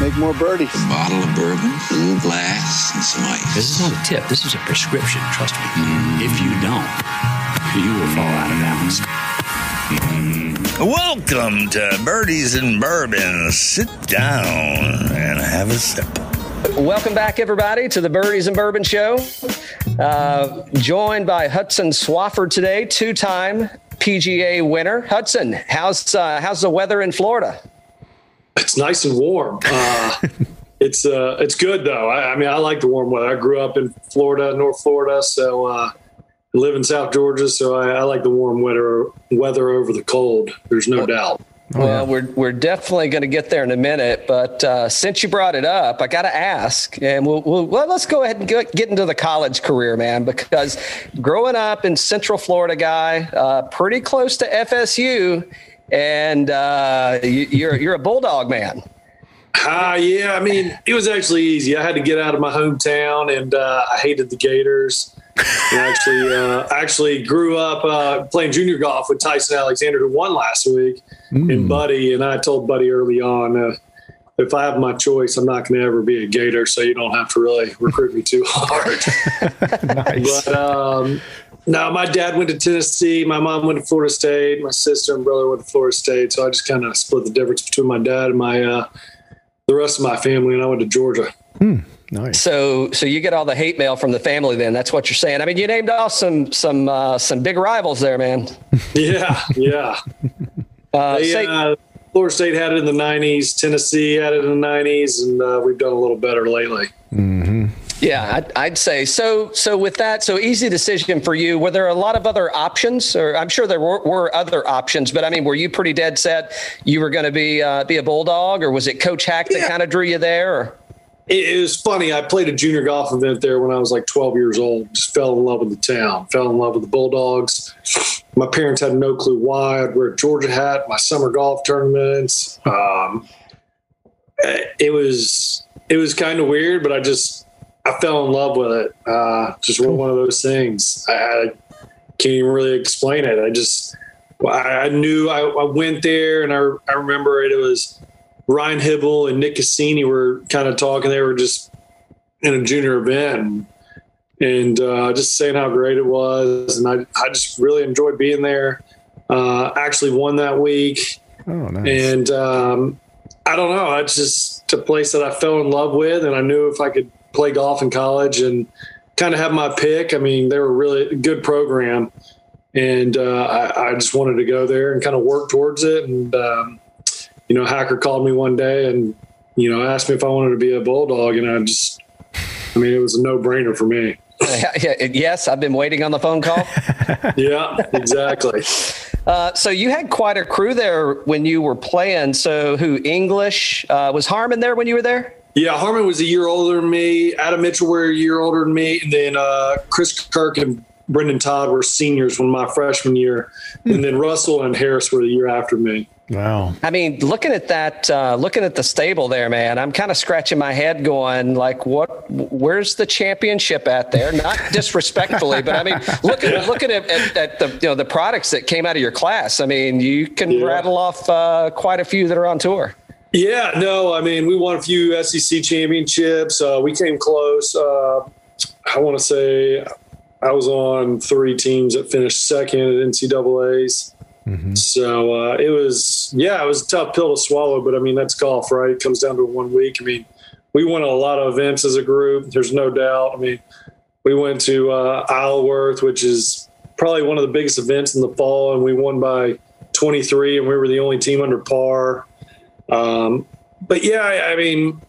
make more birdies. A bottle of bourbon, a little glass, and some ice. This is not a tip. This is a prescription. Trust me. If you don't, you will fall out of balance. Welcome to Birdies and Bourbon. Sit down and have a sip. Welcome back, everybody, to the Birdies and Bourbon Show. Uh, joined by Hudson Swafford today, two-time PGA winner. Hudson, how's uh, how's the weather in Florida? It's nice and warm. Uh, it's uh, it's good though. I, I, mean, I like the warm weather. I grew up in Florida, North Florida, so uh, I live in South Georgia, so I, I like the warm weather weather over the cold. There's no doubt. Well, we're we're definitely going to get there in a minute, but uh, since you brought it up, I got to ask, and we'll, we'll well, let's go ahead and get, get into the college career, man. Because growing up in Central Florida, guy, uh, pretty close to FSU, and uh, you, you're you're a Bulldog man. Uh, yeah, I mean, it was actually easy. I had to get out of my hometown, and uh, I hated the Gators. And actually, uh, actually grew up uh, playing junior golf with Tyson Alexander, who won last week, mm. and Buddy. And I told Buddy early on, uh, if I have my choice, I'm not going to ever be a Gator, so you don't have to really recruit me too hard. nice. But um, no, my dad went to Tennessee. My mom went to Florida State. My sister and brother went to Florida State. So I just kind of split the difference between my dad and my uh, the rest of my family, and I went to Georgia. Hmm. Nice. So, so you get all the hate mail from the family. Then that's what you're saying. I mean, you named off some some uh, some big rivals there, man. yeah, yeah. Uh, they, say, uh, Florida State had it in the '90s. Tennessee had it in the '90s, and uh, we've done a little better lately. Mm-hmm. Yeah, I'd, I'd, say so. So with that, so easy decision for you. Were there a lot of other options, or I'm sure there were, were other options, but I mean, were you pretty dead set you were going to be uh, be a bulldog, or was it Coach Haack that yeah. kind of drew you there? Or? It, it was funny. I played a junior golf event there when I was like 12 years old. Just fell in love with the town. Fell in love with the Bulldogs. My parents had no clue why. I'd wear a Georgia hat. My summer golf tournaments. Um, it was it was kind of weird, but I just I fell in love with it. Uh, just cool. one of those things. I, I, can't even really explain it. I just, I, knew I, I, went there and I, I remember it, it was Ryan Hybl and Nick Cassini were kind of talking. They were just in a junior event and, and uh, just saying how great it was. And I, I just really enjoyed being there. Uh, actually won that week. Oh, nice. And um, I don't know. It's just a place that I fell in love with. And I knew if I could play golf in college and kind of have my pick. I mean, they were really good program, and uh, I, I, just wanted to go there and kind of work towards it. And um, you know, Hacker called me one day and you know asked me if I wanted to be a bulldog, and I just, I mean, it was a no brainer for me. yes, I've been waiting on the phone call. yeah, exactly. Uh, so you had quite a crew there when you were playing. So who English uh, was Harman there when you were there? Yeah, Harman was a year older than me. Adam Mitchell were a year older than me, and then uh, Chris Kirk and Brendon Todd were seniors when my freshman year, hmm. and then Russell and Harris were the year after me. Wow. I mean, looking at that, uh, looking at the stable there, man, I'm kind of scratching my head, going like, "What? Where's the championship at there?" Not disrespectfully, but I mean, looking at looking at, at, at, the you know the products that came out of your class. I mean, you can yeah. rattle off uh, quite a few that are on tour. Yeah, no, I mean, we won a few SEC championships. Uh, we came close. Uh, I want to say I was on three teams that finished second at NCAA's. Mm-hmm. So uh, it was, yeah, it was a tough pill to swallow, but I mean, that's golf, right? It comes down to one week. I mean, we won a lot of events as a group. There's no doubt. I mean, we went to uh, Isleworth, which is probably one of the biggest events in the fall, and we won by 23, and we were the only team under par. Um, but yeah, I, I, mean,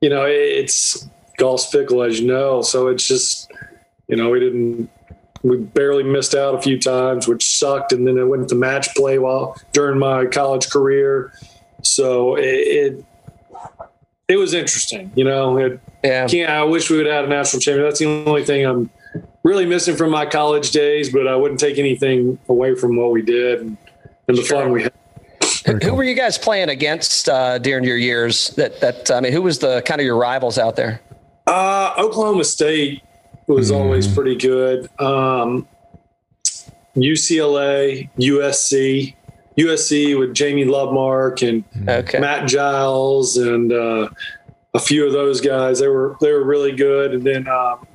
you know, it's golf's fickle, as you know. So it's just, you know, we didn't, we barely missed out a few times, which sucked. And then it went to match play while during my college career. So it, it, it was interesting, you know. It, yeah. I wish we would have had a national champion. That's the only thing I'm really missing from my college days, but I wouldn't take anything away from what we did and, and the sure. fun we had. Who cool. were you guys playing against uh, during your years? That that I mean, who was the kind of your rivals out there? Uh, Oklahoma State was mm. always pretty good. Um, UCLA, USC. USC with Jamie Lovemark and Okay. Matt Giles and uh, a few of those guys. They were they were really good. And then um,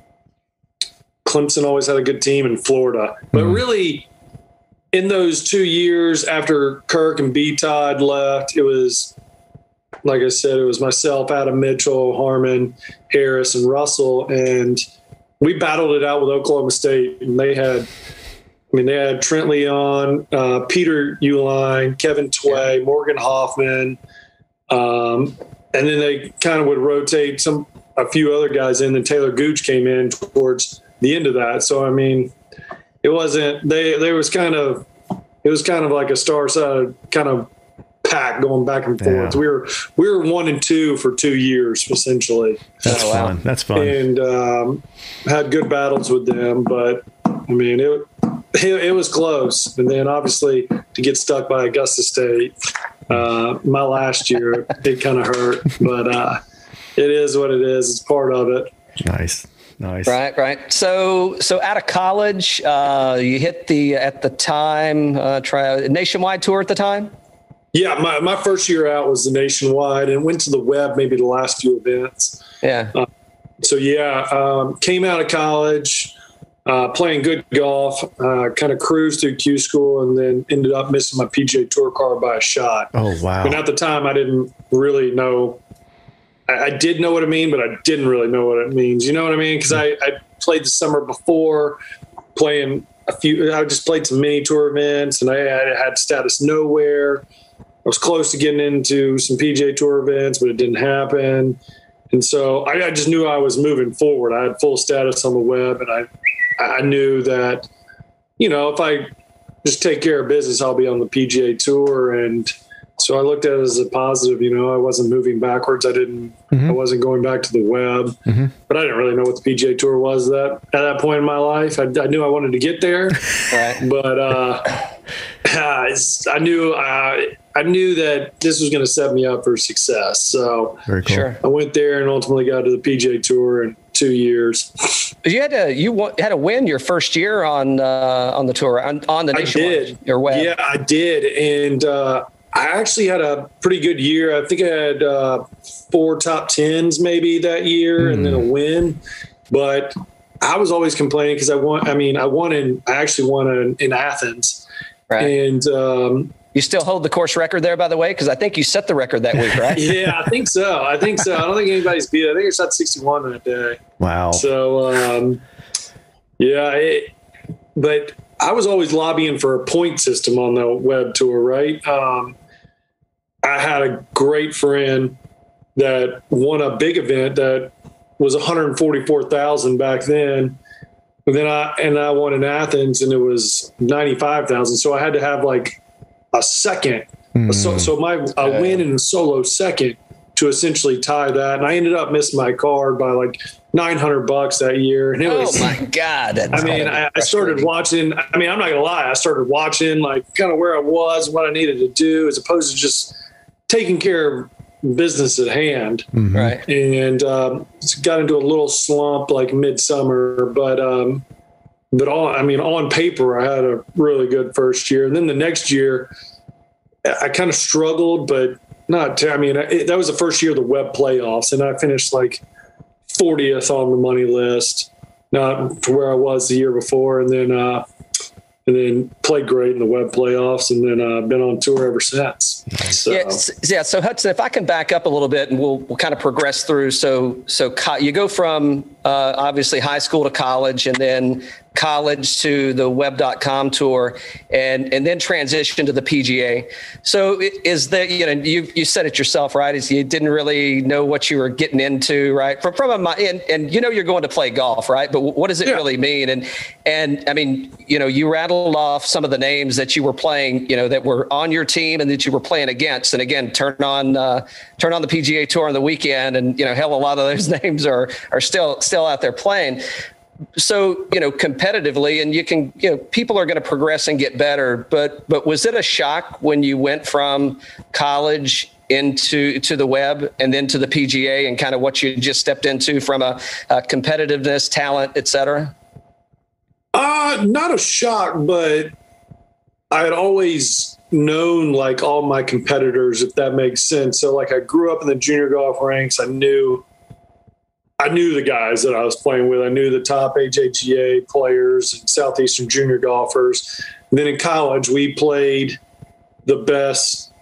Clemson always had a good team in Florida. But really, in those two years after Kirk and B Todd left, it was like I said, it was myself, Adam Mitchell, Harman, Harris, and Russell, and we battled it out with Oklahoma State, and they had. I mean, they had Trent Leon, uh, Peter Uihlein, Kevin Tway, Morgan Hoffman, um, and then they kind of would rotate some a few other guys in. And Taylor Gooch came in towards the end of that. So I mean, it wasn't they. There was kind of it was kind of like a star-studded kind of pack going back and forth. Yeah. We were we were one and two for two years essentially, That's Oh, wow. fun. That's fun. and um, had good battles with them. But I mean, it, it it was close. And then obviously to get stuck by Augusta State, uh, my last year it kind of hurt, but uh, it is what it is. It's part of it. Nice. Nice. Right, right. So, so out of college, uh, you hit the at the time uh, try nationwide tour at the time. Yeah, my, my first year out was the nationwide and went to the web maybe the last few events. Yeah, So yeah, um, came out of college, uh, playing good golf, uh, kind of cruised through Q school, and then ended up missing my PGA Tour card by a shot. Oh wow. And at the time, I didn't really know. I, I did know what it mean, but I didn't really know what it means. You know what I mean? Because I, I played the summer before, playing a few. I just played some mini tour events, and I had, had status nowhere. I was close to getting into some PJ Tour events, but it didn't happen. And so I, I just knew I was moving forward. I had full status on the web, and I I knew that you know if I just take care of business, I'll be on the PGA Tour. And so I looked at it as a positive. You know, I wasn't moving backwards. I didn't. I wasn't going back to the web. But I didn't really know what the PGA Tour was that at that point in my life. I, I knew I wanted to get there, right. but uh, I knew uh, I knew that this was going to set me up for success. So Very cool. Sure. I went there and ultimately got to the PGA Tour in two years. You had to you had to win your first year on uh, on the tour on, on the I nationwide did. your web. Yeah, I did. And uh, I actually had a pretty good year. I think I had uh, four top tens maybe that year and then a win. But I was always complaining because I won. I mean, I won in, I actually won in, in Athens. Right. And um, You still hold the course record there, by the way, because I think you set the record that week, right? yeah, I think so. I think so. I don't think anybody's beat it. I think I shot 61 that day. Wow. So, um, yeah, it, but I was always lobbying for a point system on the web tour, right? Um, I had a great friend that won a big event that was 144,000 back then. And then I and I won in Athens and it was 95,000. So I had to have like a second. Hmm. So, so my a win in a solo second to essentially tie that. And I ended up missing my card by like 900 bucks that year. And it Oh was, my God! I mean, I, I started watching. I mean, I'm not gonna lie. I started watching like kind of where I was, what I needed to do, as opposed to just taking care of business at hand. right. And um, got into a little slump like midsummer, but um, but on I mean, on paper, I had a really good first year, and then the next year, I- I kind of struggled, but not. Ter- I mean, it, that was the first year of the web playoffs, and I finished like 40th on the money list, not to where I was the year before, and then uh, and then played great in the web playoffs, and then uh, been on tour ever since. So, Yeah, yeah. So Hudson, if I can back up a little bit, and we'll we'll kind of progress through. So so co- you go from uh, obviously high school to college, and then college to the Web.com tour, and and then transition to the PGA. So is that you know you you said it yourself, right? Is you didn't really know what you were getting into, right? From from a and, and you know you're going to play golf, right? But what does it Yeah. really mean? And and I mean, you know, you rattled off some of the names that you were playing, you know, that were on your team and that you were playing against. And again, turn on uh, turn on the PGA Tour on the weekend, and you know, hell, a lot of those names are are still still out there playing. So you know, competitively, and you can, you know, people are going to progress and get better. But but was it a shock when you went from college? into to the web and then to the PGA and kind of what you just stepped into from a, a competitiveness, talent, et cetera? Uh, not a shock, but I had always known like all my competitors, if that makes sense. So like I grew up in the junior golf ranks. I knew I knew the guys that I was playing with. I knew the top AJGA players and Southeastern junior golfers. And then in college, we played the best.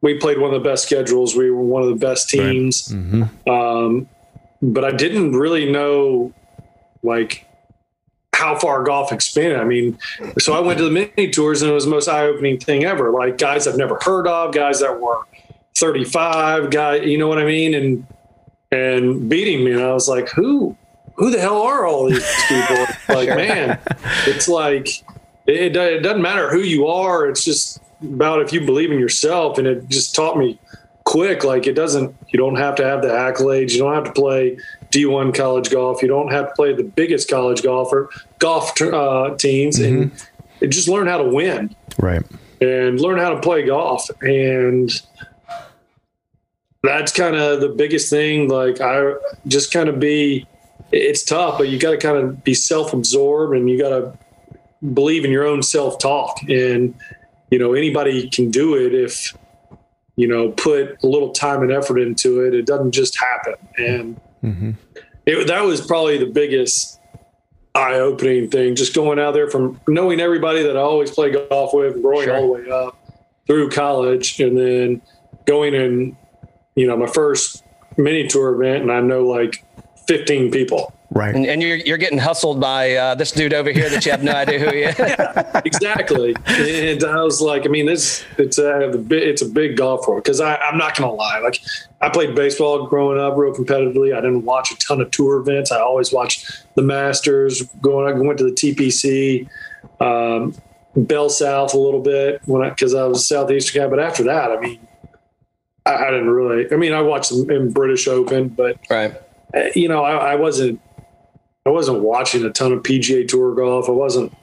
We played one of the best schedules. We were one of the best teams. Right. Mm-hmm. Um, but I didn't really know like how far golf expanded. I mean, so I went to the mini tours and it was the most eye opening thing ever. Like guys I've never heard of, guys that were 35, guy, you know what I mean? And and beating me. And I was like, who who the hell are all these people? like, man, it's like it, it doesn't matter who you are. It's just about if you believe in yourself. And it just taught me quick. Like it doesn't. You don't have to have the accolades. You don't have to play D1 college golf. You don't have to play the biggest college golfer golf uh, teams, mm-hmm. and just learn how to win. Right. And learn how to play golf. And that's kind of the biggest thing. Like I just kind of be, it's tough, but you got to kind of be self-absorbed and you got to believe in your own self-talk. And, you know, anybody can do it if, you know, put a little time and effort into it. It doesn't just happen. And mm-hmm. it, that was probably the biggest eye-opening thing, just going out there from knowing everybody that I always play golf with, growing sure. all the way up through college and then going and you know, my first mini tour event and I know like 15 people. Right. And, and, you're, you're getting hustled by uh, this dude over here that you have no idea who he is. yeah, exactly. And I was like, I mean, this, it's a, it's a big golf course. Cause I, I'm not going to lie. Like I played baseball growing up real competitively. I didn't watch a ton of tour events. I always watched the masters going, I went to the TPC, um, Bell South a little bit when I, cause I was a Southeastern guy. But after that, I mean, I, I didn't really. I mean, I watched them in British Open, but right. Uh, you know, I, I wasn't. I wasn't watching a ton of PGA Tour golf. I wasn't.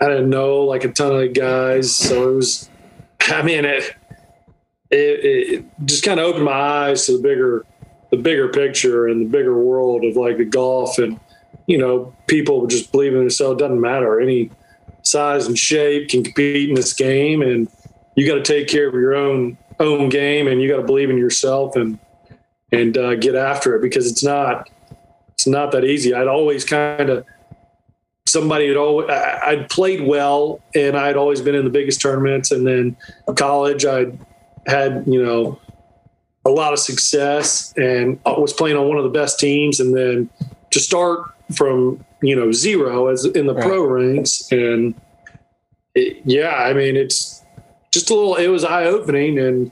I didn't know like a ton of guys, so it was. I mean, it it, it just kind of opened my eyes to the bigger the bigger picture and the bigger world of like the golf and you know people just believe in themselves. It doesn't matter any size and shape can compete in this game, and you got to take care of your own own game and you got to believe in yourself and and uh, get after it because it's not it's not that easy. I'd always kind of somebody had always I'd played well and I'd always been in the biggest tournaments and then college I had you know a lot of success and I was playing on one of the best teams and then to start from you know zero as in the right. pro ranks and it, yeah I mean it's just a little. It was eye opening, and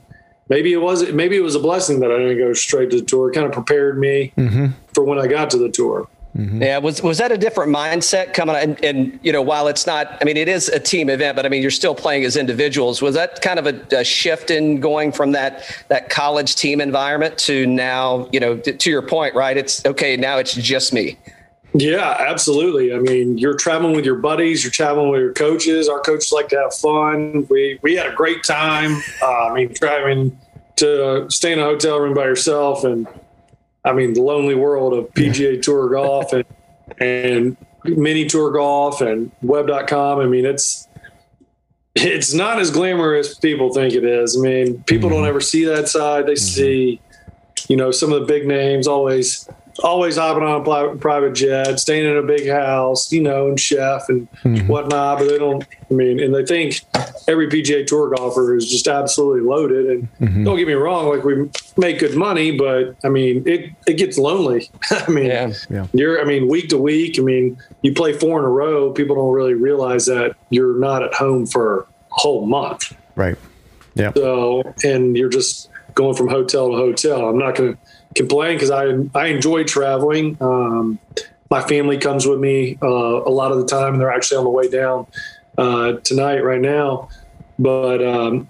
maybe it was maybe it was a blessing that I didn't go straight to the tour. It kind of prepared me mm-hmm. for when I got to the tour. Mm-hmm. Yeah, was was that a different mindset coming? And, and, you know, while it's not, I mean, it is a team event, but I mean, you're still playing as individuals. Was that kind of a, a shift in going from that that college team environment to now, you know, to, to your point, right? It's okay now. It's just me. Yeah, absolutely. I mean, you're traveling with your buddies, you're traveling with your coaches. Our coaches like to have fun. We we had a great time. Uh, I mean, driving to stay in a hotel room by yourself, and I mean, the lonely world of PGA Tour golf and and mini tour golf and web.com. I mean, it's it's not as glamorous as people think it is. I mean, people mm-hmm. don't ever see that side. They mm-hmm. see, you know, some of the big names always always hopping on a private jet, staying in a big house, you know, and chef and mm-hmm. whatnot. But they don't, I mean, and they think every PGA Tour golfer is just absolutely loaded. And mm-hmm. don't get me wrong, like we make good money, but I mean, it, it gets lonely. I mean, yeah. Yeah. you're, I mean, week to week, I mean, you play four in a row, people don't really realize that you're not at home for a whole month. Right. Yeah. So, and you're just going from hotel to hotel. I'm not going to, complain because I I enjoy traveling. Um, my family comes with me uh, a lot of the time, and they're actually on the way down uh, tonight right now. But um,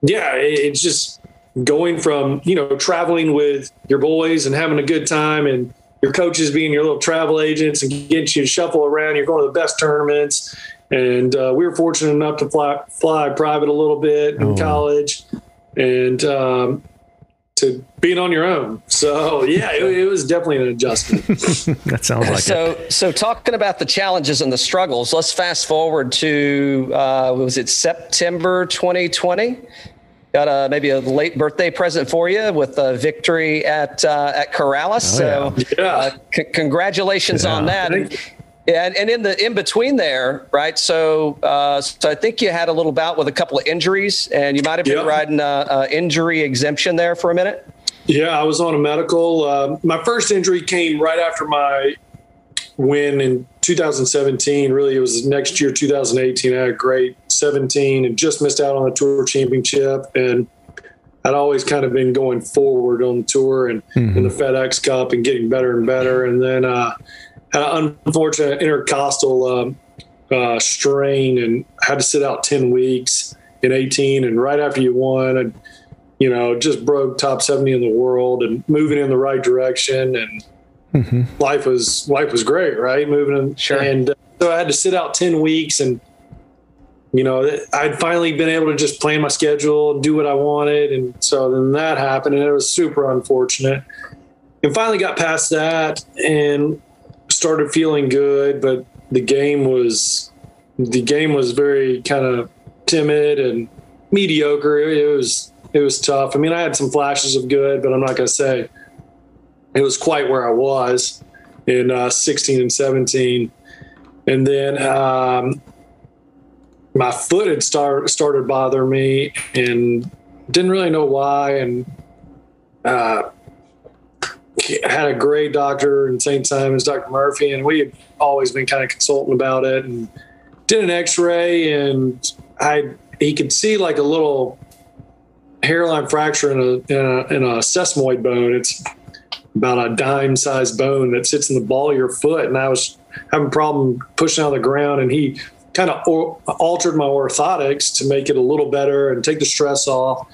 yeah, it, it's just going from you know traveling with your boys and having a good time, and your coaches being your little travel agents and getting you to shuffle around. You're going to the best tournaments. And uh, we were fortunate enough to fly, fly private a little bit in oh. college, and um, to being on your own. So yeah, it, it was definitely an adjustment. that sounds like so, it. So, talking about the challenges and the struggles, let's fast forward to uh, was it September 2020? Got a maybe a late birthday present for you with a victory at uh, at Corales. Oh, so, yeah. uh, c- congratulations on Yeah. that. And, and, and in the in between there, right? So, uh, so I think you had a little bout with a couple of injuries, and you might have been Yep. riding a, a injury exemption there for a minute. Yeah, I was on a medical. Uh, my first injury came right after my win in 2017. Really, it was next year, 2018. I had a great 17 and just missed out on the tour championship. And I'd always kind of been going forward on the tour and in the FedEx Cup and getting better and better. And then uh, had an unfortunate intercostal um, uh, strain and had to sit out 10 weeks in 18. And right after you won, and you know, just broke top 70 in the world and moving in the right direction. And life was, life was great, right? Moving in. Sure. And uh, so I had to sit out 10 weeks and, you know, I'd finally been able to just plan my schedule and do what I wanted. And so then that happened and it was super unfortunate. And finally got past that and started feeling good, but the game was, the game was very kind of timid and mediocre. It was, it was tough. I mean, I had some flashes of good, but I'm not going to say it was quite where I was in uh, 16 and 17. And then um, my foot had start, started bothering me and didn't really know why. And uh, had a great doctor in St. Simon's, Dr. Murphy, and we had always been kind of consulting about it and did an x-ray and I, he could see like a little hairline fracture in a, in a, in a sesamoid bone. It's about a dime sized bone that sits in the ball of your foot. And I was having a problem pushing out of the ground and he kind of altered my orthotics to make it a little better and take the stress off.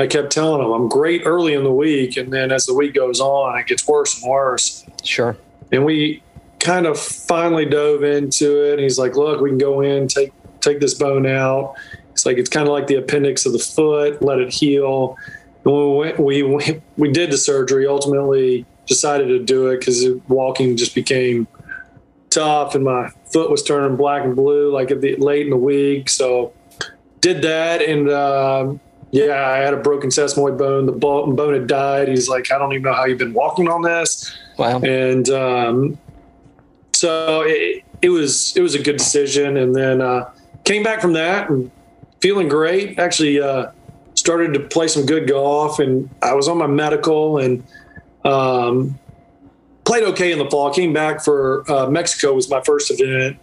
I kept telling him I'm great early in the week. And then as the week goes on, it gets worse and worse. Sure. And we kind of finally dove into it. And he's like, look, we can go in, take, take this bone out. It's like, it's kind of like the appendix of the foot, let it heal. And we, went, we, we, we did the surgery, ultimately decided to do it because walking just became tough and my foot was turning black and blue like at the late in the week. So did that. And, um, yeah, I had a broken sesamoid bone. The bone had died. He's like, I don't even know how you've been walking on this. Wow. And um, so it, it was it was a good decision. And then uh, came back from that and feeling great. Actually, uh, started to play some good golf, and I was on my medical and um, played okay in the fall. Came back for uh, Mexico was my first event,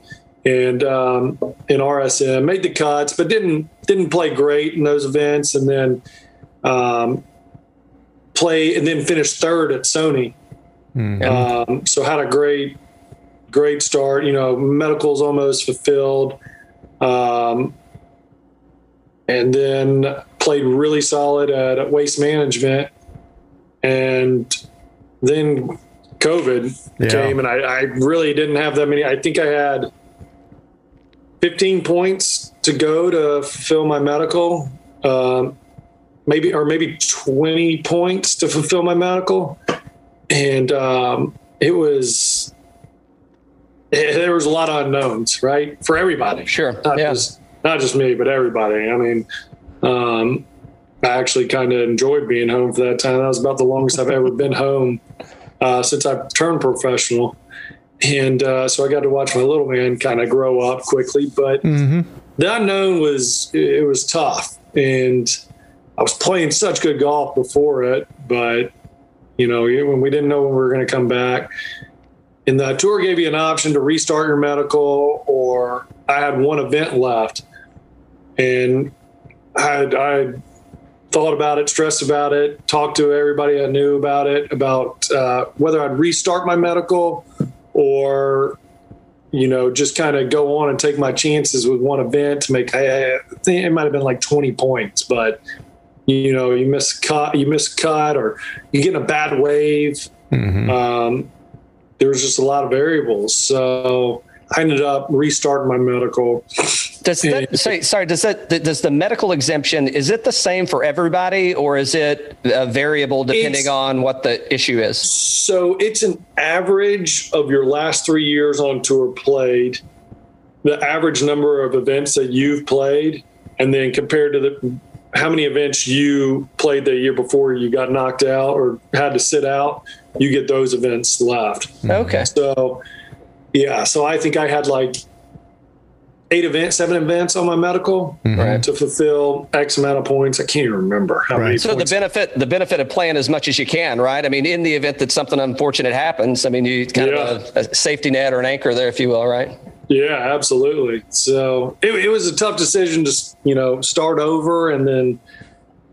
and um, in RSM made the cuts, but didn't didn't play great in those events. And then um, play and then finished third at Sony. Um, so had a great, great start. You know, medical's almost fulfilled, um, and then played really solid at Waste Management, and then COVID Yeah. came, and I, I really didn't have that many. I think I had 15 points to go to fulfill my medical. Um, maybe or maybe 20 points to fulfill my medical and um, it was eh, there was a lot of unknowns right for everybody Sure. not Yeah. just not just me but everybody i mean um, i actually kind of enjoyed being home for that time that was about the longest i've ever been home uh, since i turned professional and uh, so i got to watch my little man kind of grow up quickly but the unknown was it was tough. And i was playing such good golf before it but you know when we didn't know when we were going to come back. And the tour gave you an option to restart your medical or i had one event left. And i i thought about it stressed about it talked to everybody i knew about it about uh, whether i'd restart my medical or you know, just kind of go on and take my chances with one event to make. I, I think it might have been like 20 points, but you know, you miss cut, you miss cut, or you get in a bad wave. Um, there was just a lot of variables. So I ended up restarting my medical. Does that, sorry, sorry, does that does the medical exemption is it the same for everybody or is it a variable depending on what the issue is? So it's an average of your last three years on tour played, the average number of events that you've played, and then compared to the how many events you played the year before you got knocked out or had to sit out, you get those events left. Okay. So, yeah, so I think I had like eight events, seven events on my medical mm-hmm. Right. to fulfill X amount of points. I can't even remember how many. Right. So the benefit the benefit of playing as much as you can, right? I mean, in the event that something unfortunate happens, I mean, you kind of a, a safety net or an anchor there, if you will, right? Yeah, absolutely. So it, it was a tough decision to, you know, start over. And then,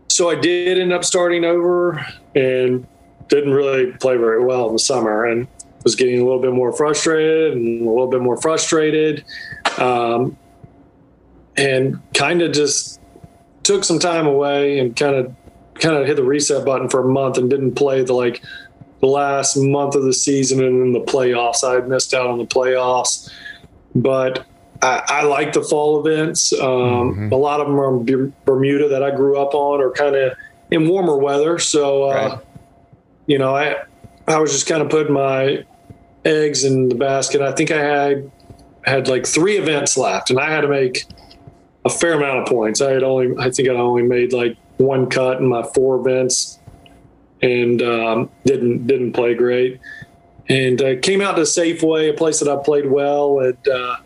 so I did end up starting over and didn't really play very well in the summer and was getting a little bit more frustrated and a little bit more frustrated. Um, and kind of just took some time away and kind of, kind of hit the reset button for a month and didn't play the like the last month of the season and then the playoffs. I had missed out on the playoffs but I, I like the fall events. Um, A lot of them are in Bermuda that I grew up on, or kind of in warmer weather. So, uh, Right. you know, I I was just kind of putting my eggs in the basket. I think I had had like three events left, and I had to make a fair amount of points. I had only, I think I only made like one cut in my four events, and um, didn't didn't play great and uh, came out to Safeway, a place that I played well and uh,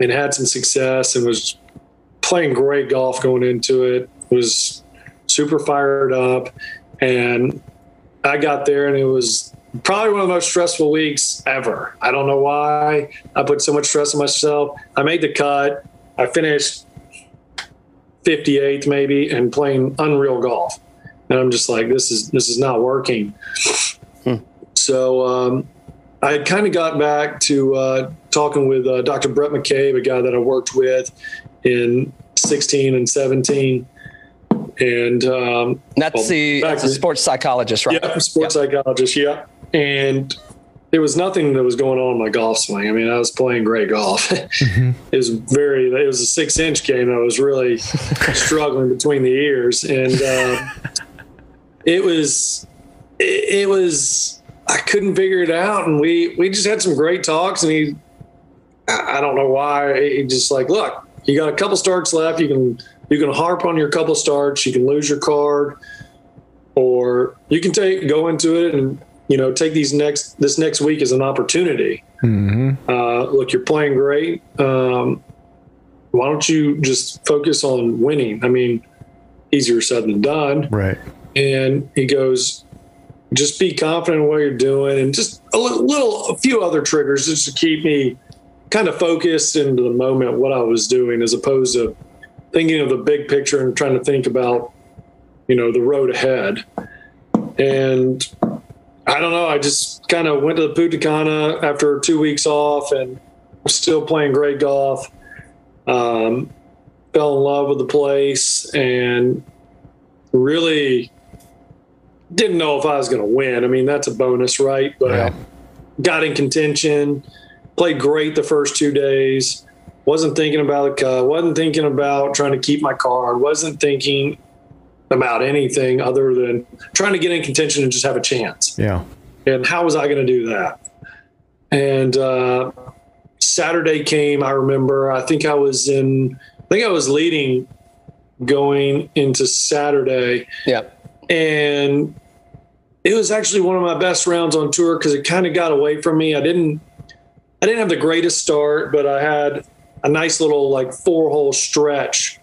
and had some success, and was playing great golf going into it. Was super fired up, and I got there, and it was probably one of the most stressful weeks ever. I don't know why I put so much stress on myself. I made the cut. I finished 58th maybe, and playing unreal golf, and I'm just like, this is this is not working. So um, I kind of got back to uh, talking with uh, Dr. Brett McCabe, a guy that I worked with in 16 and 17. And um, That's Well, the that's the sports psychologist, right? yeah, sports psychologist, yeah. And there was nothing that was going on in my golf swing. I mean, I was playing great golf. it was very, it was a six inch game. I was really struggling between the ears. And uh, it was, it, it was, I couldn't figure it out. And we, we just had some great talks. And he, I I don't know why, he just like, look, you got a couple starts left. You can, you can harp on your couple starts. You can lose your card or you can take go into it and you know take these next this next week as an opportunity. Uh, look, you're playing great. Um, why don't you just focus on winning? I mean, easier said than done. Right. And he goes, just be confident in what you're doing, and just a li- little, a few other triggers just to keep me kind of focused into the moment what I was doing, as opposed to thinking of the big picture and trying to think about you know the road ahead and i don't know. I just kind of went to the Punta after two weeks off and was still playing great golf. Um, fell in love with the place and really didn't know if i was going to win. I mean that's a bonus right? But Right. got in contention played great the first two days. Wasn't thinking about the cut wasn't thinking about trying to keep my card wasn't thinking about anything other than trying to get in contention and just have a chance. Yeah. And how was I going to do that? And uh, Saturday came. I remember. I think I was in. I think I was leading going into Saturday, Yeah. and it was actually one of my best rounds on tour because it kind of got away from me. I didn't. I didn't have the greatest start, but I had a nice little like four hole stretch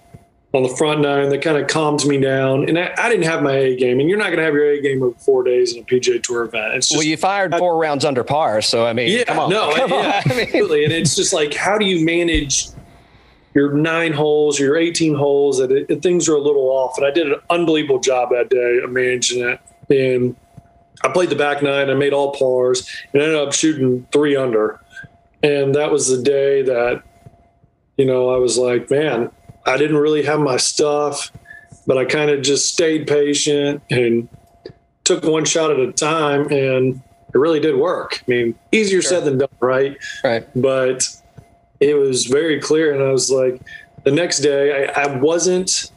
on the front nine that kind of calmed me down. And I, I didn't have my A game, and you're not going to have your A game over four days in a PJ Tour event. It's just Well, you fired four rounds under par, so I mean, yeah, come on, no, come yeah, on. I mean, absolutely. And it's just like, how do you manage your nine holes, your 18 holes that it, things are a little off? And I did an unbelievable job that day of managing it. And I played the back nine, I made all pars, and ended up shooting three under. And that was the day that, you know, I was like, man, I didn't really have my stuff, but I kind of just stayed patient and took one shot at a time. And it really did work. I mean, easier Sure. said than done, right? Right. But it was very clear, and I was like, the next day, I, I wasn't,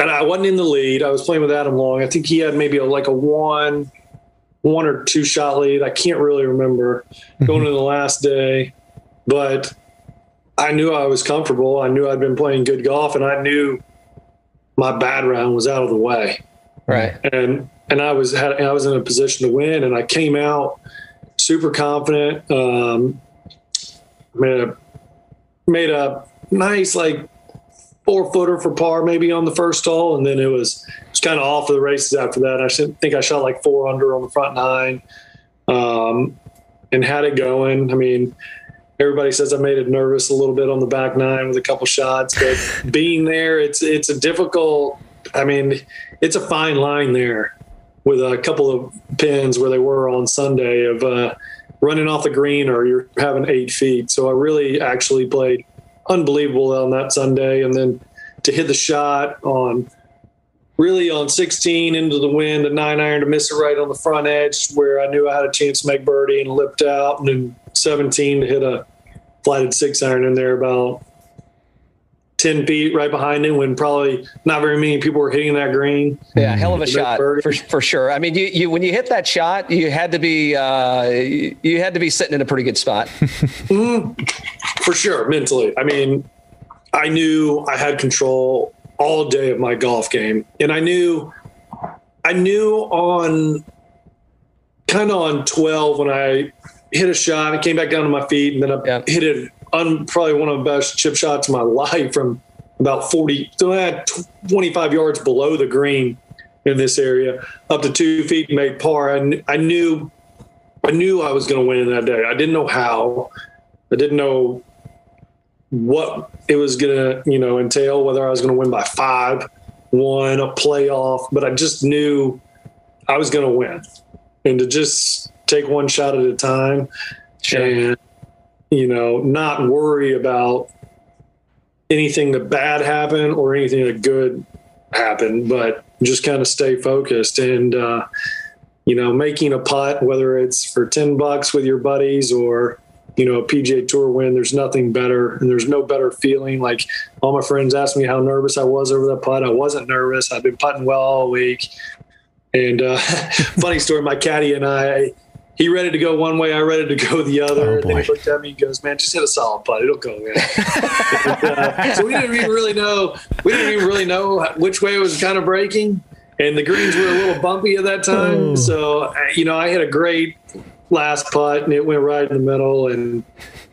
and I wasn't in the lead. I was playing with Adam Long. I think he had maybe a, like a one, one or two shot lead. I can't really remember going mm-hmm. to the last day, but I knew I was comfortable. I knew I'd been playing good golf, and I knew my bad round was out of the way Right. and and I was had I was in a position to win, and I came out super confident. Um, made a made a nice like four footer for par maybe on the first hole, and then it was it was kind of off of the races after that. I think I shot like four under on the front nine, um, and had it going. I mean. Everybody says I made it nervous a little bit on the back nine with a couple shots, but being there, it's it's a difficult. I mean, it's a fine line there with a couple of pins where they were on Sunday of uh, running off the green or you're having eight feet. So I really actually played unbelievable on that Sunday. And then to hit the shot on really on 16 into the wind, a nine iron to miss it right on the front edge where I knew I had a chance to make birdie and lipped out. And then 17 to hit a flatted six iron in there about 10 feet right behind it when probably not very many people were hitting that green. Yeah, hell of a shot for, for sure. I mean, you, you when you hit that shot, you had to be uh, you you had to be sitting in a pretty good spot. For sure, mentally. I mean, I knew I had control all day of my golf game, and I knew, I knew on, kind of on twelve when I hit a shot, I came back down to my feet, and then I Yeah. hit it on probably one of the best chip shots of my life from about forty, so I had twenty five yards below the green in this area, up to two feet, and made par. I, I knew, I knew I was going to win that day. I didn't know how. I didn't know what it was going to, you know, entail, whether I was going to win by five, one, a playoff, but I just knew I was going to win. And to just take one shot at a time and, you know, not worry about anything that bad happened or anything that good happened, but just kind of stay focused and, uh, you know, making a putt, whether it's for 10 bucks with your buddies or, you know, a PGA Tour win, there's nothing better and there's no better feeling. Like all my friends asked me how nervous I was over that putt. I wasn't nervous. I've been putting well all week. And uh, funny story, my caddy and I, he ready to go one way, I ready to go the other. Oh, and then he looked at me and goes, "Man, just hit a solid putt. It'll go in." And, uh, so we didn't even really know. We didn't even really know which way it was kind of breaking, and the greens were a little bumpy at that time. Oh. So uh, you know, I had a great last putt, and it went right in the middle, and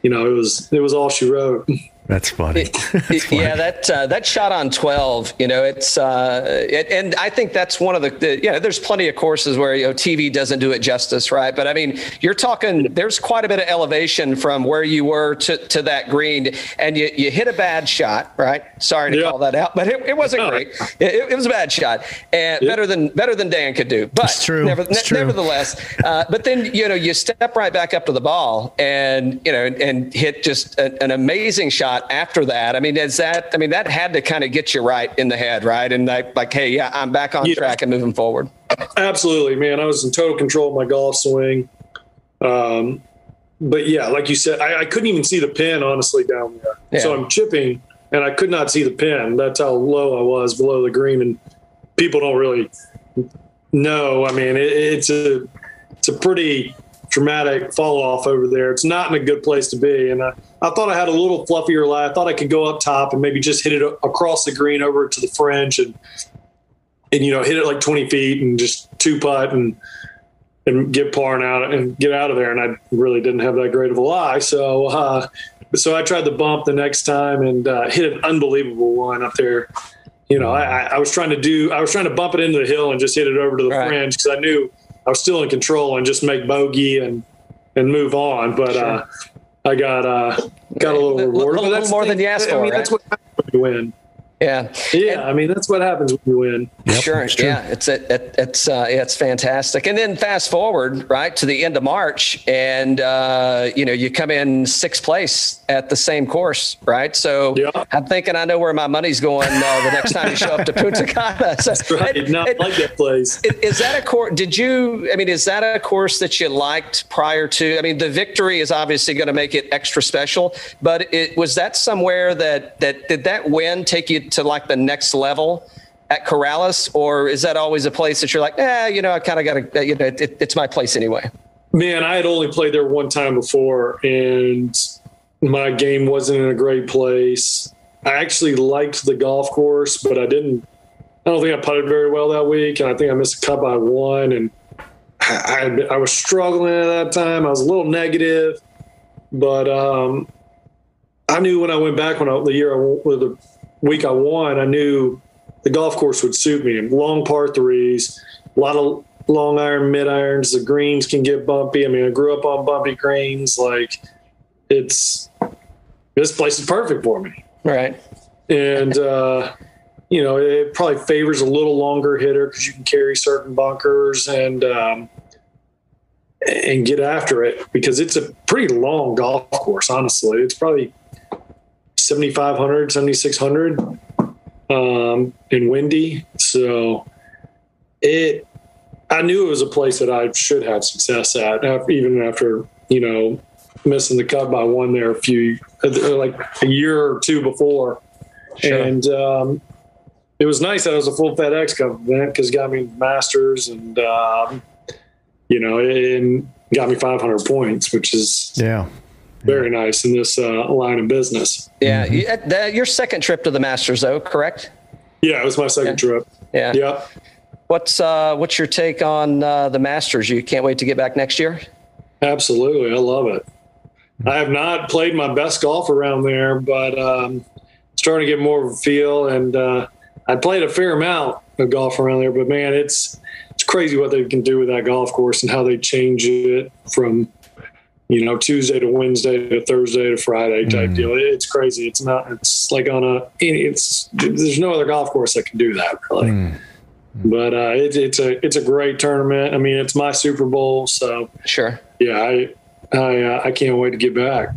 you know, it was it was all she wrote. That's funny. That's funny. yeah, that uh, that shot on twelve, you know, it's uh, it, and I think that's one of the, the you know, there's plenty of courses where you know TV doesn't do it justice, right? But I mean, you're talking there's quite a bit of elevation from where you were to, to that green, and you, you hit a bad shot, right? Sorry to Yeah. call that out, but it, it wasn't great. It, it was a bad shot, and Yeah. better than better than Dan could do. But It's true. never- It's ne- true. nevertheless, uh, but then you know you step right back up to the ball and you know and hit just a, an amazing shot after that. I mean, is that? I mean, that had to kind of get you right in the head, right? And like, like, hey, yeah, I'm back on Yeah. track and moving forward. Absolutely, man. I was in total control of my golf swing. Um, but yeah, like you said, I, I couldn't even see the pin honestly down there. Yeah. So I'm chipping, and I could not see the pin. That's how low I was below the green, and people don't really know. I mean, it, it's a it's a pretty dramatic fall off over there. It's not in a good place to be, and I, I thought I had a little fluffier lie. I thought I could go up top and maybe just hit it across the green over to the fringe and and you know hit it like 20 feet and just two putt and and get par and out and get out of there. And I really didn't have that great of a lie. So, uh, so I tried the bump the next time and uh, hit an unbelievable one up there. You know, I, I- I was trying to do, I was trying to bump it into the hill and just hit it over to the Right. fringe because I knew I was still in control and just make bogey and and move on. But uh, I got uh, got a little Little- reward. little But that's more the- than you asked I for, mean, right? that's what happens when you win. Yeah. Yeah. I mean, that's what happens when you win. Yep, sure. Yeah. It's it, it, it's uh, it's fantastic. And then fast forward right to the end of March, and uh, you know you come in sixth place at the same course, right? So yeah. I'm thinking I know where my money's going uh, the next time you show up to Punta Cana. So, That's right. It, Not it, like that place. Is that a course? Did you? I mean, is that a course that you liked prior to? I mean, the victory is obviously going to make it extra special, but it was that somewhere that that did that win take you to like the next level at Corales, or is that always a place that you're like, eh, you know, I kind of got to, you know, it, it's my place anyway? Man, I had only played there one time before, and my game wasn't in a great place. I actually liked the golf course, but I didn't. I don't think I putted very well that week, and I think I missed a cut by one. And I, I, I was struggling at that time. I was a little negative, but um, I knew when I went back when I, the year I, the week I won, I knew the golf course would suit me. Long par threes, a lot of long iron, mid irons. The greens can get bumpy. I mean, I grew up on bumpy greens. Like, it's this place is perfect for me. Right. And, uh, you know, it probably favors a little longer hitter because you can carry certain bunkers and, um, and get after it because it's a pretty long golf course, honestly. It's probably 7,500, 7,600 um, in windy. So it, I knew it was a place that I should have success at, even after, you know, missing the cut by one there a few, uh, like a year or two before. Sure. And um, it was nice that it was a full FedEx Cup event because got me Masters and, um, you know, and got me 500 points, which is yeah very nice in this uh, line of business. Yeah, mm-hmm. you, your second trip to the Masters, though, correct? Yeah, it was my second yeah. trip. Yeah. Yeah. What's uh, what's your take on uh, the Masters? You can't wait to get back next year. Absolutely, I love it. I have not played my best golf around there, but um, starting to get more of a feel. And uh, I played a fair amount of golf around there, but man, it's it's crazy what they can do with that golf course and how they change it from you know, Tuesday to Wednesday to Thursday to Friday type mm. deal. It's crazy. It's not, it's like on a, it's, there's no other golf course that can do that really. Mm. But uh, it, it's a, it's a great tournament. I mean, it's my Super Bowl. So sure. Yeah. I, I, uh, I can't wait to get back.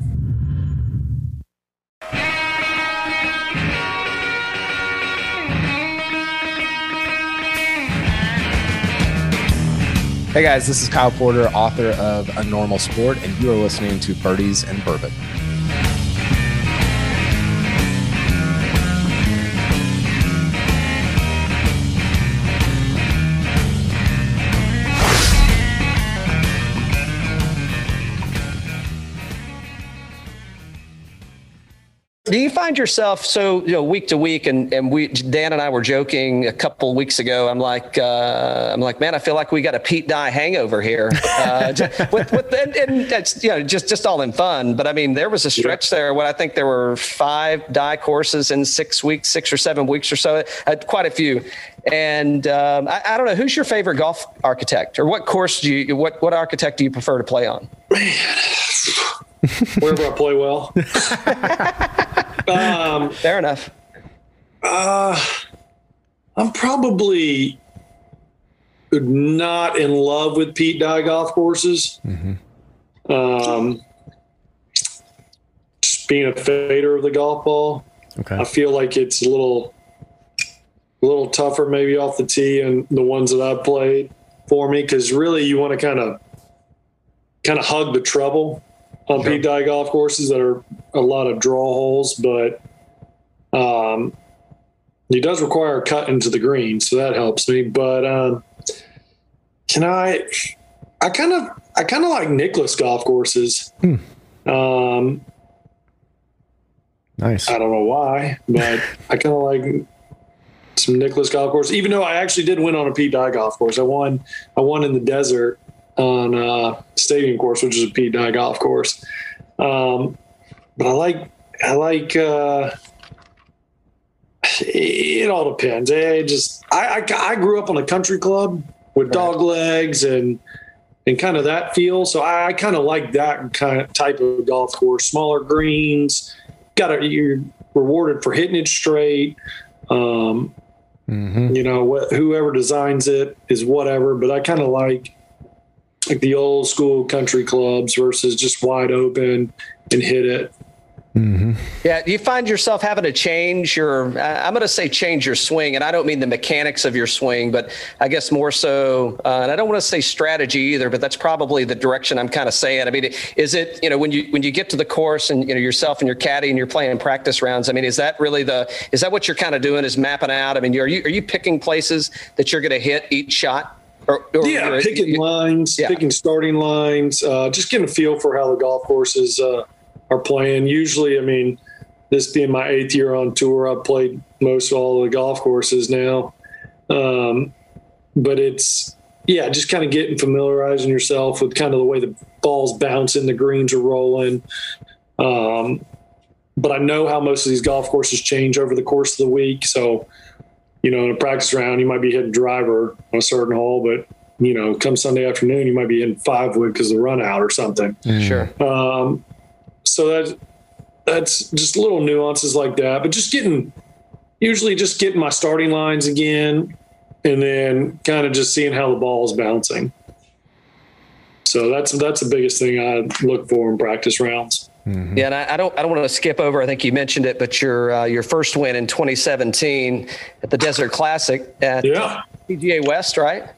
Hey guys, this is Kyle Porter, author of A Normal Sport, and you are listening to Birdies and Bourbon. Do you find yourself so you know week to week, and and we Dan and I were joking a couple weeks ago. I'm like uh, I'm like man, I feel like we got a Pete Dye hangover here. Uh, with, with and, and that's you know just just all in fun. But I mean, there was a stretch there when I think there were five Dye courses in six weeks, six or seven weeks or so, uh, quite a few. And um, I, I, don't know who's your favorite golf architect, or what course do you what what architect do you prefer to play on? Man. Wherever I play well. um, Fair enough. Uh, I'm probably not in love with Pete Dye golf courses. Mm-hmm. Um, just being a fader of the golf ball. Okay. I feel like it's a little, a little tougher maybe off the tee and the ones that I've played for me because really you want to kind of, kind of hug the trouble on sure. Pete Dye golf courses that are a lot of draw holes, but um, he does require a cut into the green, so that helps me. But um, can I? I kind of I kind of like Nicklaus golf courses. Hmm. Um, nice. I don't know why, but I kind of like some Nicklaus golf course. Even though I actually did win on a Pete Dye golf course, I won. I won in the desert on uh, Stadium Course, which is a Pete Dye golf course. Um, but I like I like uh, it all depends. It just I, I, I grew up on a country club with dog legs and and kind of that feel. So I, I kind of like that kind of type of golf course. Smaller greens, got a you're rewarded for hitting it straight. Um, mm-hmm. You know, wh- whoever designs it is whatever, but I kind of like like the old school country clubs versus just wide open and hit it. Mm-hmm. Yeah, you find yourself having to change your, I'm going to say change your swing, and I don't mean the mechanics of your swing, but I guess more so, uh, and I don't want to say strategy either, but that's probably the direction I'm kind of saying. I mean, is it, you know, when you when you get to the course and you know yourself and your caddy and you're playing practice rounds, I mean, is that really the, is that what you're kind of doing? Is mapping out? I mean, are you are you picking places that you're going to hit each shot? Or, or yeah, picking lines, yeah. picking starting lines, uh, just getting a feel for how the golf courses. Uh, are playing. Usually, I mean, this being my eighth year on tour, I've played most all the golf courses now. Um, but it's yeah, just kind of getting familiarizing yourself with kind of the way the balls bouncing, the greens are rolling. Um, but I know how most of these golf courses change over the course of the week. So, you know, in a practice round, you might be hitting driver on a certain hole, but you know, come Sunday afternoon, you might be hitting five wood because of the run out or something. Sure. Um, so that that's just little nuances like that. But just getting usually just getting my starting lines again, and then kind of just seeing how the ball is bouncing. So that's that's the biggest thing I look for in practice rounds. Mm-hmm. Yeah, and I, I, don't I don't want to skip over. I think you mentioned it, but your uh, your first win in 2017 at the Desert Classic at yeah. PGA West, right?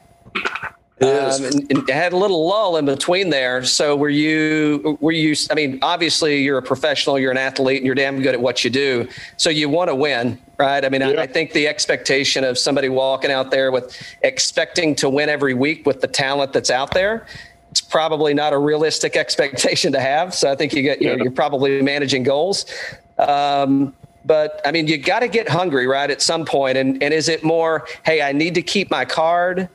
Um, and, and, had a little lull in between there. So were you, were you, I mean, obviously you're a professional, you're an athlete and you're damn good at what you do. So you want to win, right? I mean, yeah. I, I, think the expectation of somebody walking out there with expecting to win every week with the talent that's out there, it's probably not a realistic expectation to have. So I think you get, you know, you're probably managing goals. Um, but I mean, you got to get hungry, right? At some point. And, and is it more, Hey, I need to keep my card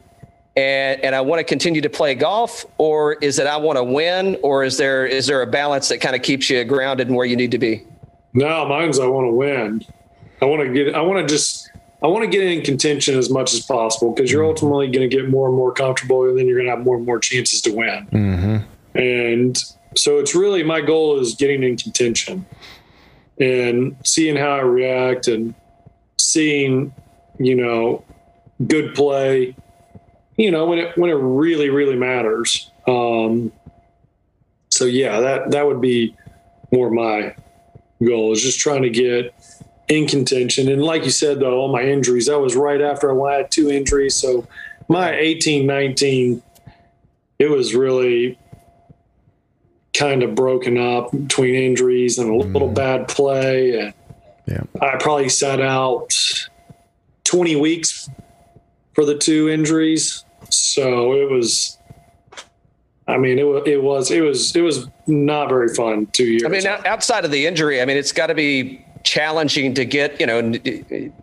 and and I want to continue to play golf, or is it I want to win, or is there is there a balance that kind of keeps you grounded and where you need to be? No, mine's I want to win. I want to get. I want to just. I want to get in contention as much as possible because you're ultimately going to get more and more comfortable, and then you're going to have more and more chances to win. Mm-hmm. And so it's really my goal is getting in contention and seeing how I react and seeing, you know, good play you know, when it when it really really matters. Um, so yeah, that that would be more my goal is just trying to get in contention. And like you said, though, all my injuries, that was right after I had two injuries. So my 18, 19, it was really kind of broken up between injuries and a little mm. bad play. And yeah. I probably sat out 20 weeks for the two injuries. So it was. I mean, it, it was it was it was not very fun two years. I mean, outside of the injury, I mean, it's got to be challenging to get you know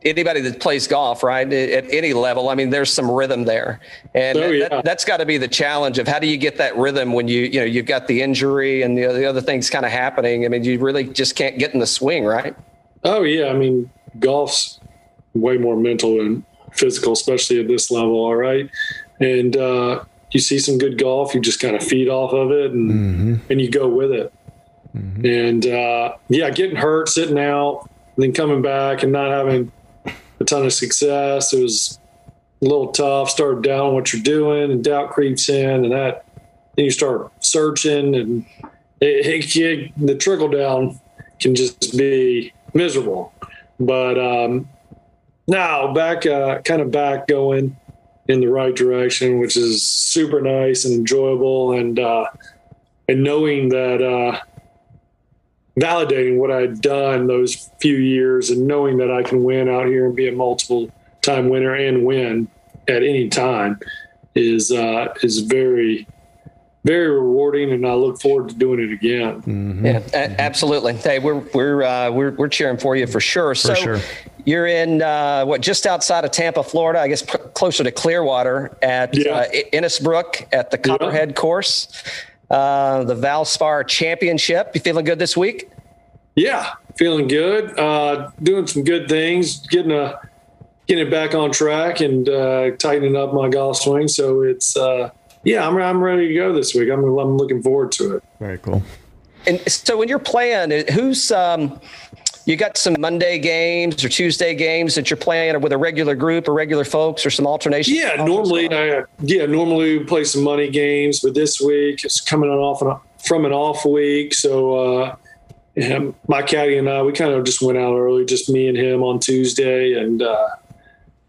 anybody that plays golf right at any level i mean there's some rhythm there and oh, yeah. that, has got to be the challenge of how do you get that rhythm when you you know you've got the injury and the, the other things kind of happening i mean you really just can't get in the swing right oh yeah i mean golf's way more mental and physical especially at this level all right and uh, you see some good golf, you just kind of feed off of it and mm-hmm. and you go with it. Mm-hmm. And uh, yeah, getting hurt, sitting out, and then coming back and not having a ton of success, it was a little tough. Started down what you're doing, and doubt creeps in, and that then you start searching, and it, it, it, the trickle down can just be miserable. But um, now back, uh, kind of back going in the right direction, which is super nice and enjoyable. And uh, and knowing that, uh, validating what I'd done those few years, and knowing that I can win out here and be a multiple time winner and win at any time is uh, is very very rewarding, and I look forward to doing it again. Mm-hmm. Yeah, a- absolutely. Hey, we're we're uh, we're we're cheering for you for sure. So, for sure. You're in uh, what just outside of Tampa, Florida, I guess p- closer to Clearwater at yeah. uh, Innisbrook at the Copperhead yeah. course, uh, the Valspar Championship. You feeling good this week? Yeah, feeling good. Uh, doing some good things, getting a getting it back on track and uh, tightening up my golf swing. So it's uh, yeah, I'm I'm ready to go this week. I'm I'm looking forward to it. Very cool. And so when you're playing, who's um, you got some Monday games or Tuesday games that you're playing with a regular group or regular folks or some alternation? Yeah, normally, I, yeah, normally we play some money games, but this week it's coming on off and from an off week, so uh, my caddy and I we kind of just went out early, just me and him on Tuesday, and uh,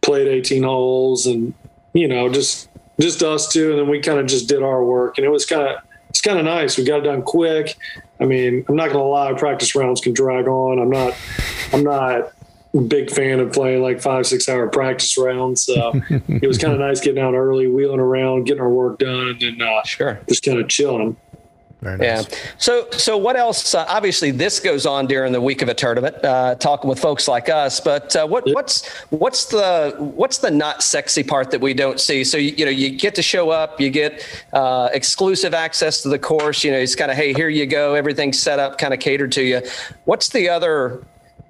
played 18 holes, and you know just just us two, and then we kind of just did our work, and it was kind of it's kind of nice. We got it done quick. I mean, I'm not gonna lie, practice rounds can drag on. I'm not, I'm not a big fan of playing like five, six hour practice rounds. So it was kind of nice getting out early, wheeling around, getting our work done, and then uh, sure, just kind of chilling. Nice. Yeah. So, so what else? Uh, obviously, this goes on during the week of a tournament, uh, talking with folks like us. But uh, what, what's what's the what's the not sexy part that we don't see? So you, you know, you get to show up, you get uh, exclusive access to the course. You know, it's kind of hey, here you go, everything's set up, kind of catered to you. What's the other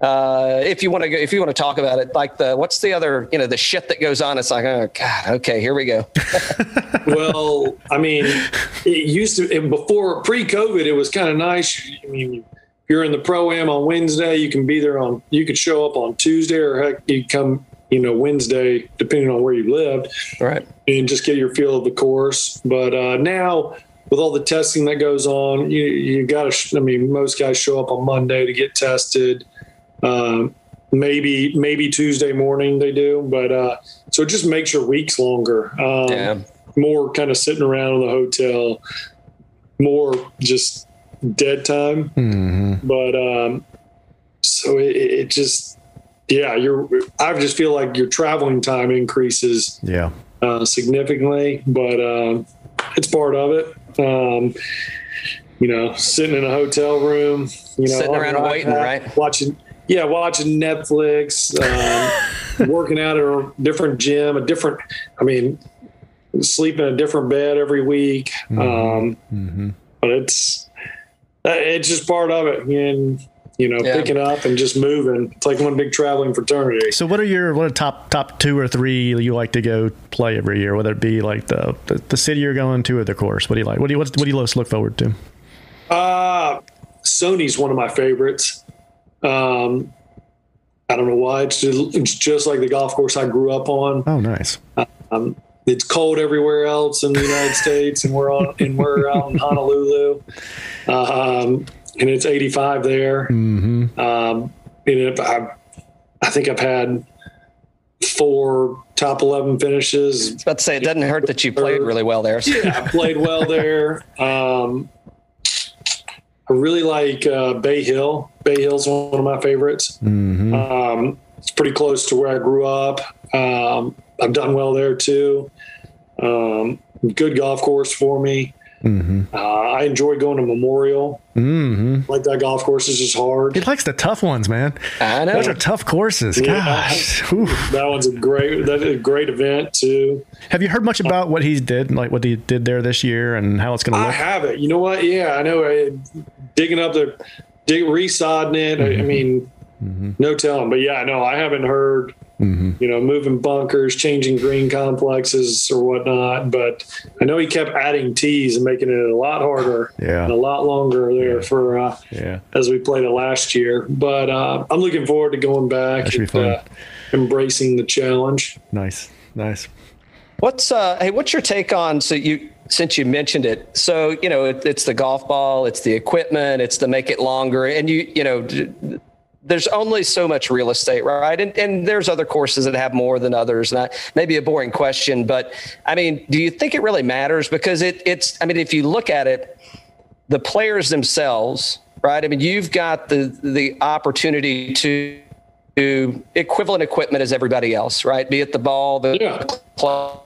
uh, if you want to if you want to talk about it, like the what's the other, you know, the shit that goes on. It's like, oh god, okay, here we go. well, I mean, it used to before pre-COVID, it was kind of nice. I mean, you're in the pro am on Wednesday, you can be there on. You could show up on Tuesday, or heck, you come, you know, Wednesday, depending on where you lived, right, and just get your feel of the course. But uh, now with all the testing that goes on, you you got to. I mean, most guys show up on Monday to get tested. Um, maybe maybe Tuesday morning they do, but uh, so it just makes your weeks longer. Um, yeah. More kind of sitting around in the hotel, more just dead time. Mm-hmm. But um, so it, it, just yeah, you're. I just feel like your traveling time increases. Yeah. Uh, significantly, but uh, it's part of it. Um, you know, sitting in a hotel room, you know, sitting around waiting, right? Watching, yeah, watching Netflix, um, working out at a different gym, a different, I mean, sleep in a different bed every week. Mm-hmm. Um, mm-hmm. But it's, uh, it's just part of it. And, you know, yeah. picking up and just moving. It's like one big traveling fraternity. So, what are your what are top top two or three you like to go play every year? Whether it be like the the, the city you're going to or the course. What do you like? What do you what, what do you most look forward to? Uh Sony's one of my favorites. Um, I don't know why. It's just, it's just like the golf course I grew up on. Oh, nice. Um, it's cold everywhere else in the United States, and we're on and we're out in Honolulu, um, and it's 85 there. Mm-hmm. Um, and I, I think I've had four top 11 finishes. I was about to say it doesn't hurt that you played really well there. So. Yeah, I played well there. Um, I really like uh, Bay Hill. Bay Hill's one of my favorites. Mm-hmm. Um, it's pretty close to where I grew up. Um, I've done well there too. Um, good golf course for me. Mm-hmm. Uh, I enjoy going to Memorial. Mm-hmm. Like that golf course is just hard. He likes the tough ones, man. I know. Those are tough courses. Gosh. Yeah. That one's a great that's a great event too. Have you heard much about what he did, like what he did there this year and how it's going to look? I have it. You know what? Yeah, I know. I, digging up the dig resodding it. Mm-hmm. I, I, mean, mm-hmm. no telling. But yeah, no, I haven't heard Mm-hmm. you know, moving bunkers, changing green complexes or whatnot. But I know he kept adding tees and making it a lot harder, yeah, and a lot longer there yeah. for uh, yeah as we played it last year. But uh, I'm looking forward to going back and uh, embracing the challenge. Nice, nice. What's uh, hey, what's your take on so you since you mentioned it? So you know, it, it's the golf ball, it's the equipment, it's to make it longer, and you you know there's only so much real estate, right? And, and there's other courses that have more than others. And that maybe a boring question, but I mean, do you think it really matters? Because it, it's, I mean, if you look at it, the players themselves, right? I mean, you've got the the opportunity to do equivalent equipment as everybody else, right? Be it the ball, the yeah. club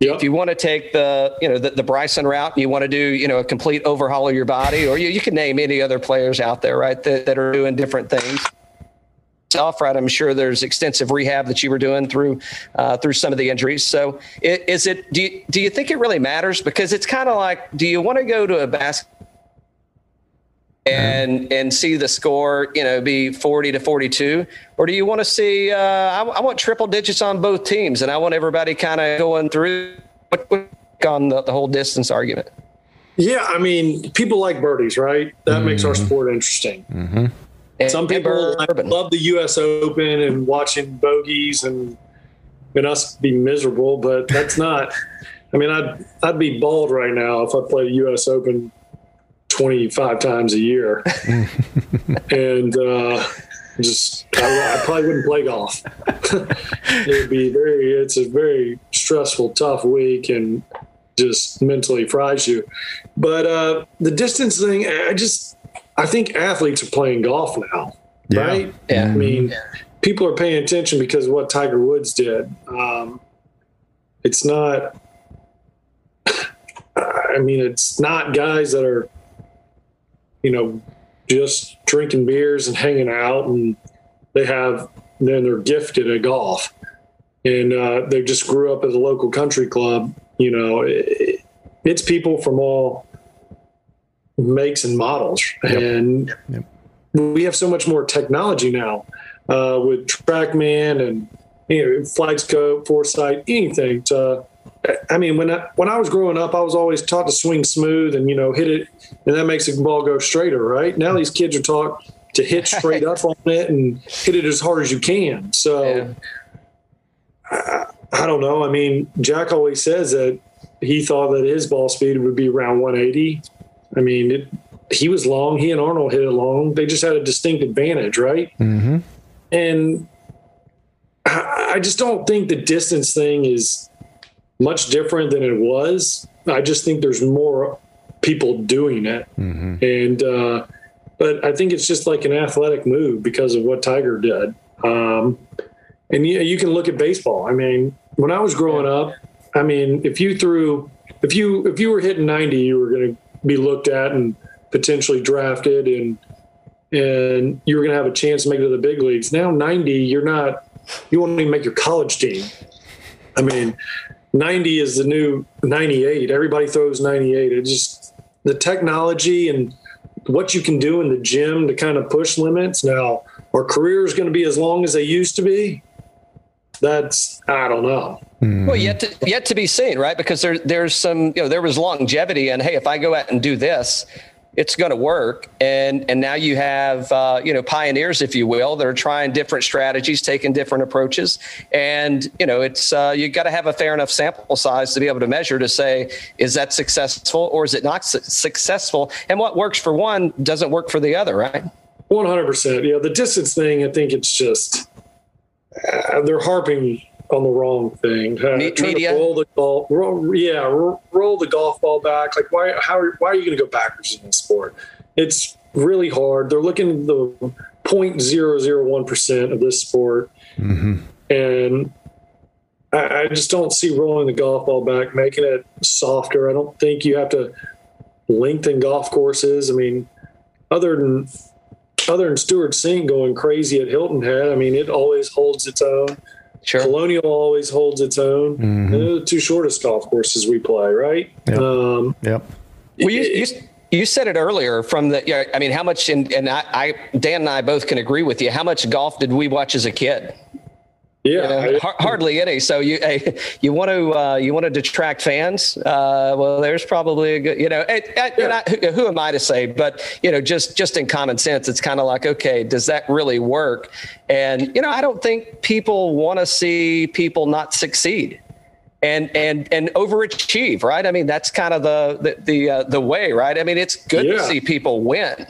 Yep. If you want to take the, you know, the, the Bryson route, you want to do, you know, a complete overhaul of your body, or you, you can name any other players out there, right, that, that are doing different things. Self, right? I'm sure there's extensive rehab that you were doing through uh, through some of the injuries. So, is it? Do you, do you think it really matters? Because it's kind of like, do you want to go to a basket and and see the score, you know, be 40 to 42, or do you want to see? Uh, I, I, want triple digits on both teams, and I want everybody kind of going through on the, the whole distance argument. Yeah, I mean, people like birdies, right? That mm-hmm. makes our sport interesting. Mm-hmm. Some people like, love the U.S. Open and watching bogeys and and us be miserable, but that's not. I mean, I'd I'd be bald right now if I played U.S. Open twenty five times a year, and uh, just I, I probably wouldn't play golf. it would be very. It's a very stressful, tough week, and just mentally fries you. But uh, the distance thing, I just I think athletes are playing golf now, Yeah. right? Yeah. I mean, people are paying attention because of what Tiger Woods did. Um, it's not. I mean, it's not guys that are, you know, just drinking beers and hanging out, and they have then they're gifted at golf, and uh, they just grew up at a local country club. You know, it, it's people from all makes and models, and Yep. we have so much more technology now uh, with TrackMan and you know, FlightScope, Foresight, anything. To, I mean, when I, when I was growing up, I was always taught to swing smooth and you know hit it, and that makes the ball go straighter. Right now, these kids are taught to hit straight up on it and hit it as hard as you can. So. Yeah. I don't know. I mean, Jack always says that he thought that his ball speed would be around 180. I mean, it, he was long. He and Arnold hit it long. They just had a distinct advantage, right? Mm-hmm. And I, I just don't think the distance thing is much different than it was. I just think there's more people doing it, and uh, but I think it's just like an athletic move because of what Tiger did. Um, and you, you can look at baseball. I mean, when I was growing up, I mean, if you threw, if you if you were hitting 90, you were going to be looked at and potentially drafted, and and you were going to have a chance to make it to the big leagues. Now 90, you're not. You won't even make your college team. I mean, 90 is the new 98. Everybody throws 98. It just the technology and what you can do in the gym to kind of push limits. Now, our career is going to be as long as they used to be. That's I don't know. Hmm. Well, yet to, yet to be seen, right? Because there there's some you know there was longevity, and hey, if I go out and do this, it's going to work. And and now you have uh, you know pioneers, if you will, that are trying different strategies, taking different approaches, and you know it's uh, you got to have a fair enough sample size to be able to measure to say is that successful or is it not su- successful, and what works for one doesn't work for the other, right? One hundred percent. Yeah, the distance thing. I think it's just uh, they're harping on the wrong thing. Uh, Me- media? roll the ball. Roll, yeah, ro- roll the golf ball back. Like why? How? Why are you going to go backwards in this sport? It's really hard. They're looking at the point zero zero one percent of this sport, and I, I just don't see rolling the golf ball back, making it softer. I don't think you have to lengthen golf courses. I mean, other than other than Stewart Cink going crazy at Hilton Head, I mean, it always holds its own. Sure. Colonial always holds its own. Mm-hmm. The two shortest golf courses we play, right? Yep. Um, Yep. Well, you, you, you said it earlier from the, yeah, I mean, how much, and, and I, I, Dan and I both can agree with you. How much golf did we watch as a kid? Yeah, You know, har- hardly any. So you, you want to, uh, you want to detract fans? Uh, well, there's probably a good, you know, and, and and I, who, who am I to say? But you know, just just in common sense, it's kind of like, okay, does that really work? And you know, I don't think people want to see people not succeed and and and overachieve, right? I mean, that's kind of the the the, uh, the way, right? I mean, it's good to see people win.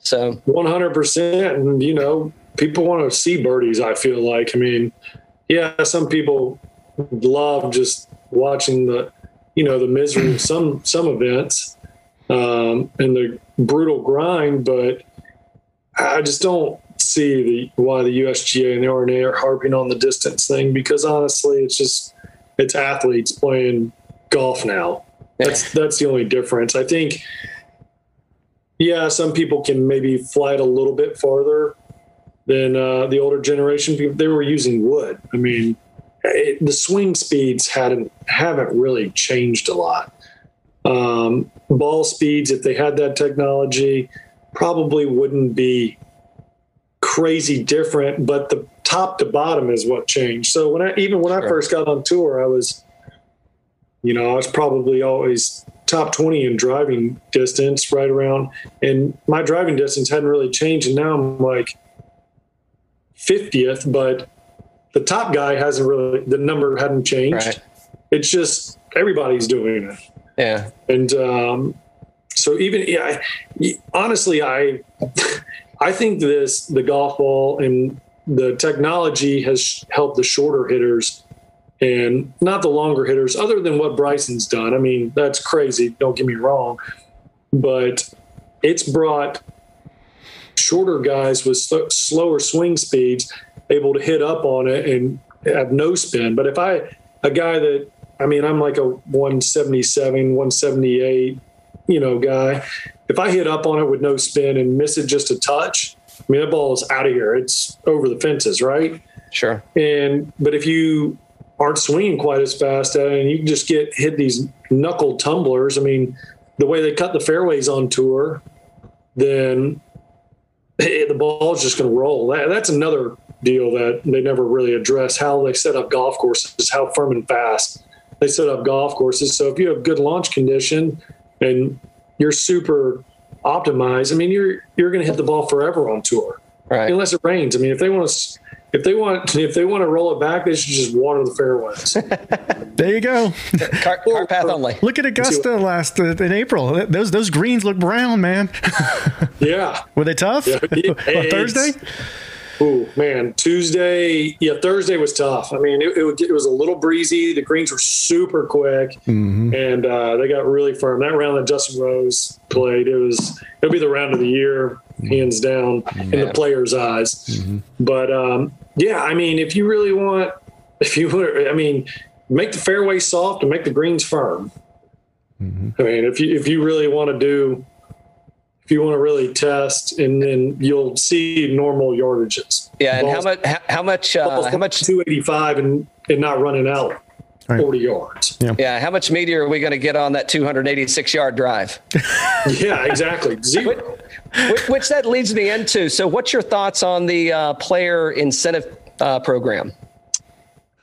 So One hundred percent, and you know, people want to see birdies. I feel like. I mean, yeah, some people love just watching the, you know, the misery of some some events, um, and the brutal grind. But I just don't see the why the USGA and the R&A are harping on the distance thing because honestly, it's just it's athletes playing golf now. That's that's the only difference. I think yeah, some people can maybe fly it a little bit farther than uh, the older generation. People they were using wood. I mean, it, the swing speeds hadn't haven't really changed a lot. Um, ball speeds, if they had that technology, probably wouldn't be crazy different. But the top to bottom is what changed. So when I even when I Sure. first got on tour, I was, you know, I was probably always top 20 in driving distance, right around. And my driving distance hadn't really changed. And now I'm like 50th, but the top guy hasn't really, the number hadn't changed. Right. It's just everybody's doing it. Yeah. And um, so even yeah, I, honestly, I I think this the golf ball and the technology has helped the shorter hitters and not the longer hitters. Other than what Bryson's done, I mean that's crazy. Don't get me wrong, but it's brought shorter guys with sl- slower swing speeds able to hit up on it and have no spin. But if I a guy that I mean, I'm like a 177, 178, you know, guy. If I hit up on it with no spin and miss it just a touch, I mean, that ball is out of here. It's over the fences, right? Sure. And but if you aren't swinging quite as fast at it, and you can just get hit these knuckle tumblers. I mean, the way they cut the fairways on tour, then the ball is just going to roll. That, that's another deal that they never really address. How they set up golf courses, how firm and fast they set up golf courses. So if you have good launch condition and you're super optimized, I mean, you're you're going to hit the ball forever on tour, Right. unless it rains. I mean, if they want to. If they want, if they want to roll it back, they should just water the fairways. There you go. Car, car path only. Look at Augusta last uh, in April. Those those greens look brown, man. yeah, Were they tough? Yeah, it- What, it's- Thursday? Oh man, Tuesday, yeah, Thursday was tough. I mean, it, it, it was a little breezy. The greens were super quick, and uh, they got really firm. That round that Justin Rose played, it was it'll be the round of the year, hands down, in the players' eyes. But um, yeah, I mean, if you really want, if you want, I mean, make the fairway soft and make the greens firm. I mean, if you if you really want to do if you want to really test, and then you'll see normal yardages. Yeah. And how much? How, how much? Uh, how much? 285 and, and not running out Right. 40 yards. Yeah. How much media are we going to get on that 286 yard drive? Yeah, exactly. Zero. Which, which that leads me into. So, what's your thoughts on the uh, player incentive uh, program?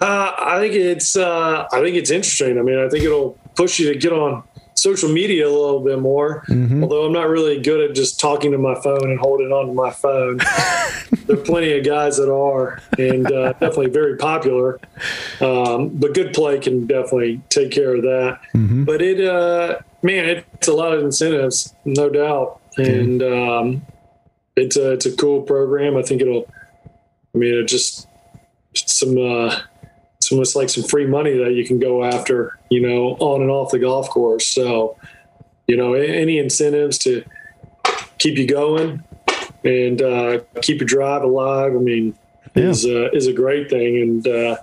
Uh, I think it's uh, I think it's interesting. I mean, I think it'll push you to get on social media a little bit more. Although I'm not really good at just talking to my phone and holding on to my phone. there are plenty of guys that are, and uh, definitely very popular. Um, but good play can definitely take care of that. But it, uh, man, it's a lot of incentives, no doubt, and um, it's a it's a cool program. I think it'll. I mean, it just some. Uh, it's almost like some free money that you can go after, you know, on and off the golf course. So, you know, any incentives to keep you going and uh, keep your drive alive. I mean, is uh, is a great thing. And uh,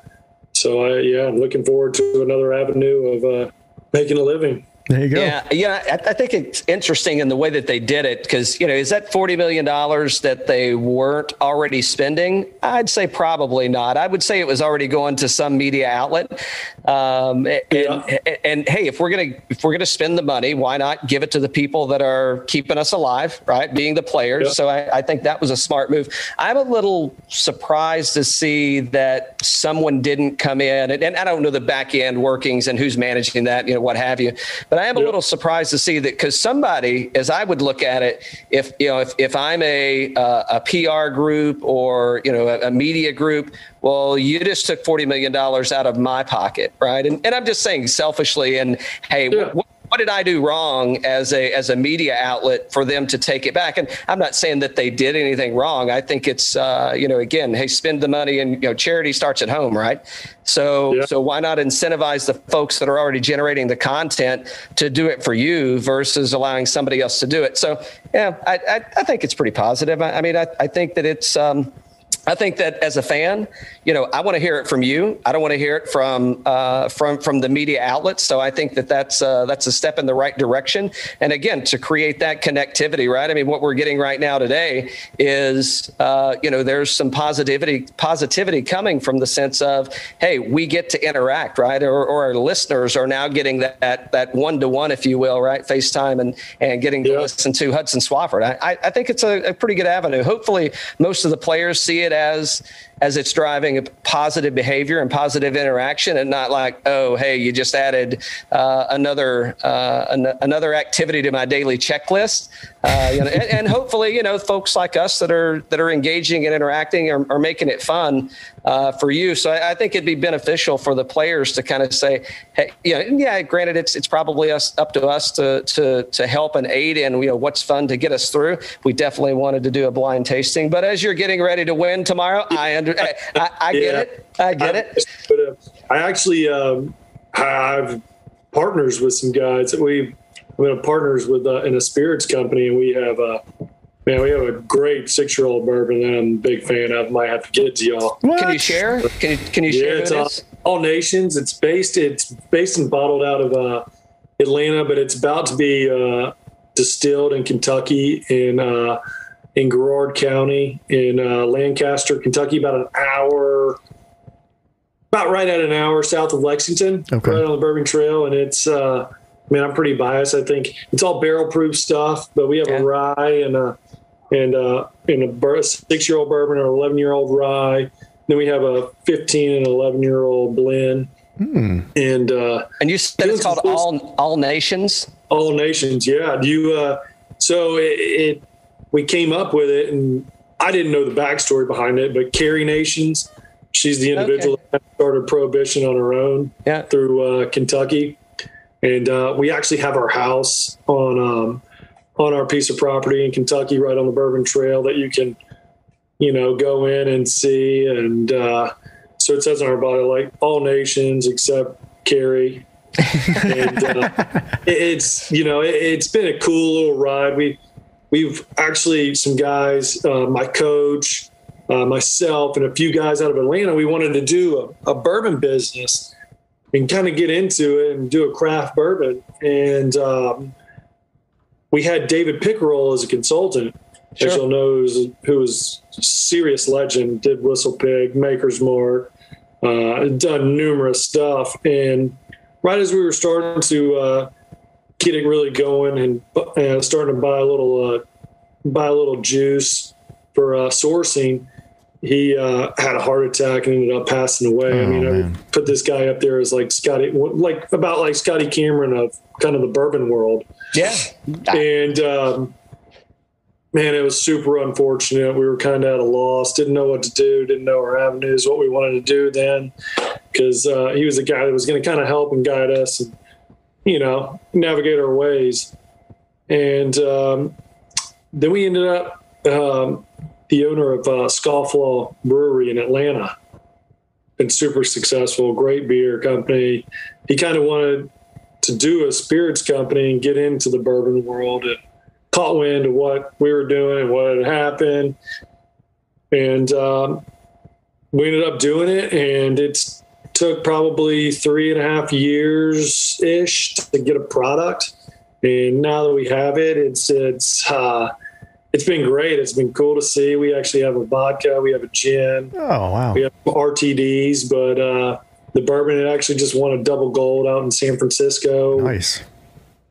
so, I yeah, I'm looking forward to another avenue of uh, making a living. There you go. Yeah, yeah. I, I think it's interesting in the way that they did it because you know is that forty million dollars that they weren't already spending? I'd say probably not. I would say it was already going to some media outlet. Um, and, Yeah. and, and hey, if we're gonna if we're gonna spend the money, why not give it to the people that are keeping us alive, right? Being the players. Yeah. So I, I think that was a smart move. I'm a little surprised to see that someone didn't come in, and, and I don't know the back end workings and who's managing that, you know, what have you. But I am a Yeah. little surprised to see that because somebody, as I would look at it, if you know, if, if I'm a uh, a PR group or you know a, a media group, well, you just took forty million dollars out of my pocket, right? And and I'm just saying selfishly, and hey, Yeah. what, what did I do wrong as a as a media outlet for them to take it back? And I'm not saying that they did anything wrong. I think it's uh, you know again, hey, spend the money and you know charity starts at home, right? So Yeah. so why not incentivize the folks that are already generating the content to do it for you versus allowing somebody else to do it? So yeah, I I, I think it's pretty positive. I, I mean, I, I think that it's. Um, I think that as a fan, you know, I want to hear it from you. I don't want to hear it from uh, from from the media outlets. So I think that that's uh, that's a step in the right direction. And again, to create that connectivity, right? I mean, what we're getting right now today is, uh, you know, there's some positivity positivity coming from the sense of, hey, we get to interact, right? Or, or our listeners are now getting that that one to one, if you will, right? FaceTime and and getting to listen to Hudson Swafford. I, I, I think it's a, a pretty good avenue. Hopefully, most of the players see it as as it's driving positive behavior and positive interaction, and not like, oh, hey, you just added uh, another uh, an- another activity to my daily checklist. Uh, you know, and, and, hopefully, you know, folks like us that are that are engaging and interacting are, are making it fun uh, for you. So I, I, think it'd be beneficial for the players to kind of say, hey, you know, yeah, granted, it's it's probably us up to us to to to help and aid in you know what's fun to get us through. We definitely wanted to do a blind tasting, but as you're getting ready to win tomorrow, I under I, I get yeah. it. I get I, it. But, uh, I actually um, have partners with some guys that we we have partners with uh, in a spirits company, and we have a. Uh, Man, we have a great six-year-old bourbon that I'm a big fan of. Might have to get it to y'all. What? Can you share? Can you can you yeah, share? It's all, all, Nations. It's based. It's based and bottled out of uh, Atlanta, but it's about to be uh, distilled in Kentucky in uh, in Garrard County in uh, Lancaster, Kentucky, about an hour, about right at an hour south of Lexington, okay. right on the Bourbon Trail. And it's, uh, I mean, I'm pretty biased. I think it's all barrel proof stuff, but we have yeah. a rye and a, and uh, and a six year old bourbon or 11 year old rye. Then we have a 15 and 11 year old blend. Hmm. And uh, and you said it's called all all nations. All nations, yeah. Do you? Uh, so it, it we came up with it, and I didn't know the backstory behind it, but Carrie Nations, she's the individual okay. that started Prohibition on her own yeah. through uh, Kentucky, and uh, we actually have our house on um, on our piece of property in Kentucky, right on the Bourbon Trail, that you can, you know, go in and see, and uh, so it says on our body like all nations except Carrie. and uh, it's you know it, has been a cool little ride. We we've actually some guys, uh, my coach, uh, myself, and a few guys out of Atlanta. We wanted to do a, a bourbon business and kind of get into it and do a craft bourbon. And um, we had David Pickerell as a consultant, sure. as you'll know, who was a serious legend, did WhistlePig, Maker's Mark, uh, done numerous stuff. And right as we were starting to uh, it really going and uh, starting to buy a little uh, buy a little juice for uh, sourcing. He uh, had a heart attack and ended up passing away. Oh, I mean, man. I put this guy up there as like Scotty, like about like Scotty Cameron of kind of the bourbon world. Yeah, and um, man, it was super unfortunate. We were kind of at a loss, didn't know what to do, didn't know our avenues, what we wanted to do then, because uh, he was a guy that was going to kind of help and guide us. And, you know, navigate our ways. And um, then we ended up um, the owner of uh, Scofflaw Brewery in Atlanta. Been super successful, great beer company. He kind of wanted to do a spirits company and get into the bourbon world and caught wind of what we were doing and what had happened. And um, we ended up doing it, and it took probably three and a half years ish to get a product. And now that we have it, it's it's uh, it's been great. It's been cool to see. We actually have a vodka, we have a gin. Oh wow! We have RTDs, but uh, the bourbon it actually just won a double gold out in San Francisco. Nice.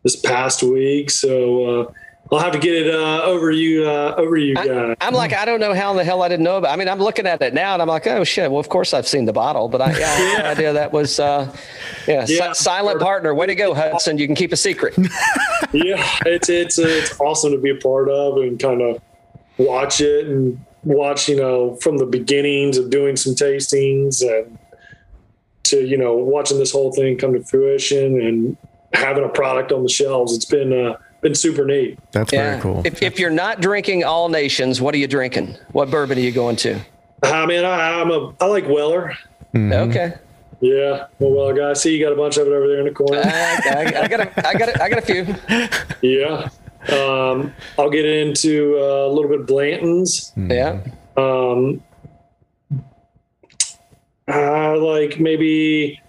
This past week, so uh, I'll have to get it uh, over you uh, over you. I, am like, I don't know how in the hell I didn't know about. I mean, I'm looking at it now, and I'm like, oh shit. Well, of course I've seen the bottle, but I, yeah, I had no idea that was, uh, yeah, yeah. Si- silent partner. Way to go, Hudson. You can keep a secret. yeah, it's it's it's awesome to be a part of and kind of watch it and watch you know from the beginnings of doing some tastings and to you know watching this whole thing come to fruition and having a product on the shelves. It's been. Uh, been super neat. That's yeah. very cool. If, if, you're not drinking all nations, what are you drinking? What bourbon are you going to? I mean, I, am a I like Weller. Mm-hmm. Okay. Yeah, well, well, guy, I see you got a bunch of it over there in the corner. I, I, I got a, I got a, I got a few. Yeah, um, I'll get into uh, a little bit of Blanton's. Mm-hmm. Yeah. Um, I like maybe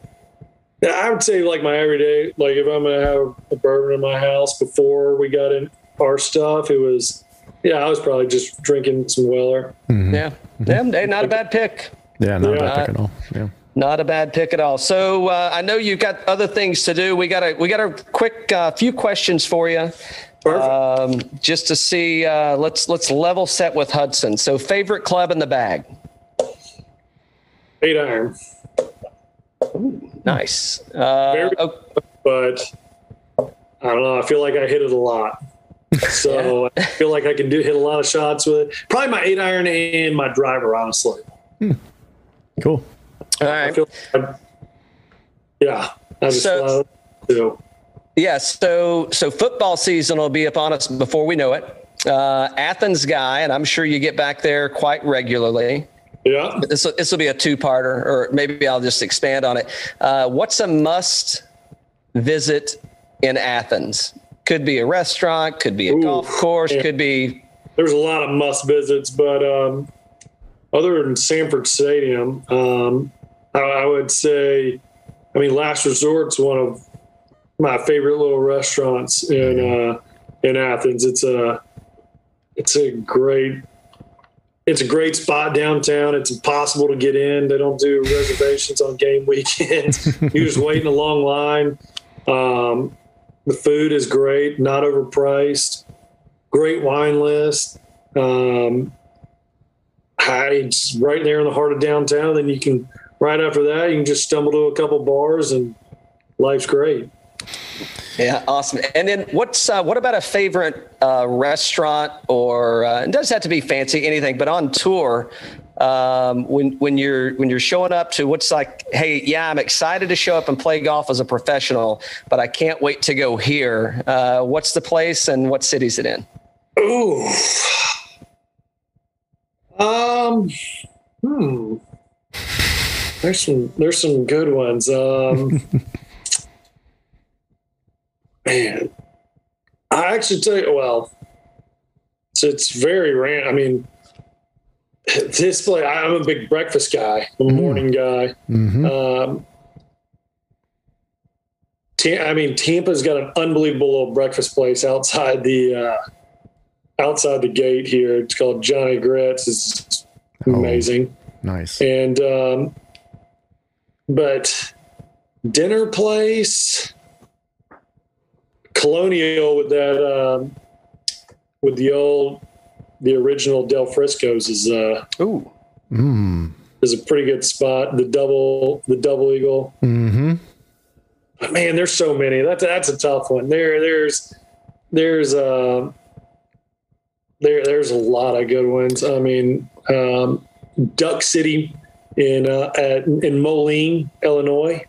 I would say like my everyday, like if I'm gonna have a bourbon in my house before we got in our stuff, it was yeah, I was probably just drinking some Weller. Mm-hmm. Yeah, mm-hmm. yeah, not a bad pick. Yeah, not yeah. a bad pick at all. Yeah. Not a bad pick at all. So uh, I know you've got other things to do. We got a we got a quick uh, few questions for you, um, just to see. Uh, let's let's level set with Hudson. So favorite club in the bag. Eight iron. Nice. Uh, Very- oh, but I don't know. I feel like I hit it a lot. So I feel like I can do hit a lot of shots with it. Probably my eight iron and my driver, honestly. Cool. all I right. feel I, yeah. I just So- love it. Yeah, so so football season will be upon us before we know it. Uh, Athens guy, and I'm sure you get back there quite regularly. Yeah. This will, this will be a two-parter, or maybe I'll just expand on it. Uh, what's a must visit in Athens? Could be a restaurant, could be a Ooh, golf course, yeah. could be There's a lot of must visits, but um, other than Sanford Stadium, um, I, I would say, I mean, Last Resort's one of my favorite little restaurants in uh, in Athens. It's a it's a great it's a great spot downtown. It's impossible to get in. They don't do reservations on game weekends. You're just wait in a long line. Um, the food is great, not overpriced great wine list. Um, it's right there in the heart of downtown. Then you can right after that you can just stumble to a couple bars and life's great. Yeah, awesome. And then what's uh, what about a favorite uh, restaurant or uh, it doesn't have to be fancy anything, but on tour um, when when you're when you're showing up to what's like, hey, yeah, I'm excited to show up and play golf as a professional, but I can't wait to go here. Uh, what's the place and what city is it in? Ooh. Um. Hmm. There's some. There's some good ones. Um. man, I actually tell you. Well, it's, it's very random. I mean, this place. I'm a big breakfast guy. I'm a morning guy. hmm Um, I mean, Tampa's got an unbelievable little breakfast place outside the uh, outside the gate here. It's called Johnny Grits. It's amazing, Nice. and um, but dinner place, Colonial with that um, with the old the original Del Frisco's is uh, Ooh, Mm. is a pretty good spot. The double the double eagle. hmm But man, there's so many. That's that's a tough one. There, there's, there's, uh, there, there's a lot of good ones. I mean, um, Duck City in uh, at, in Moline, Illinois,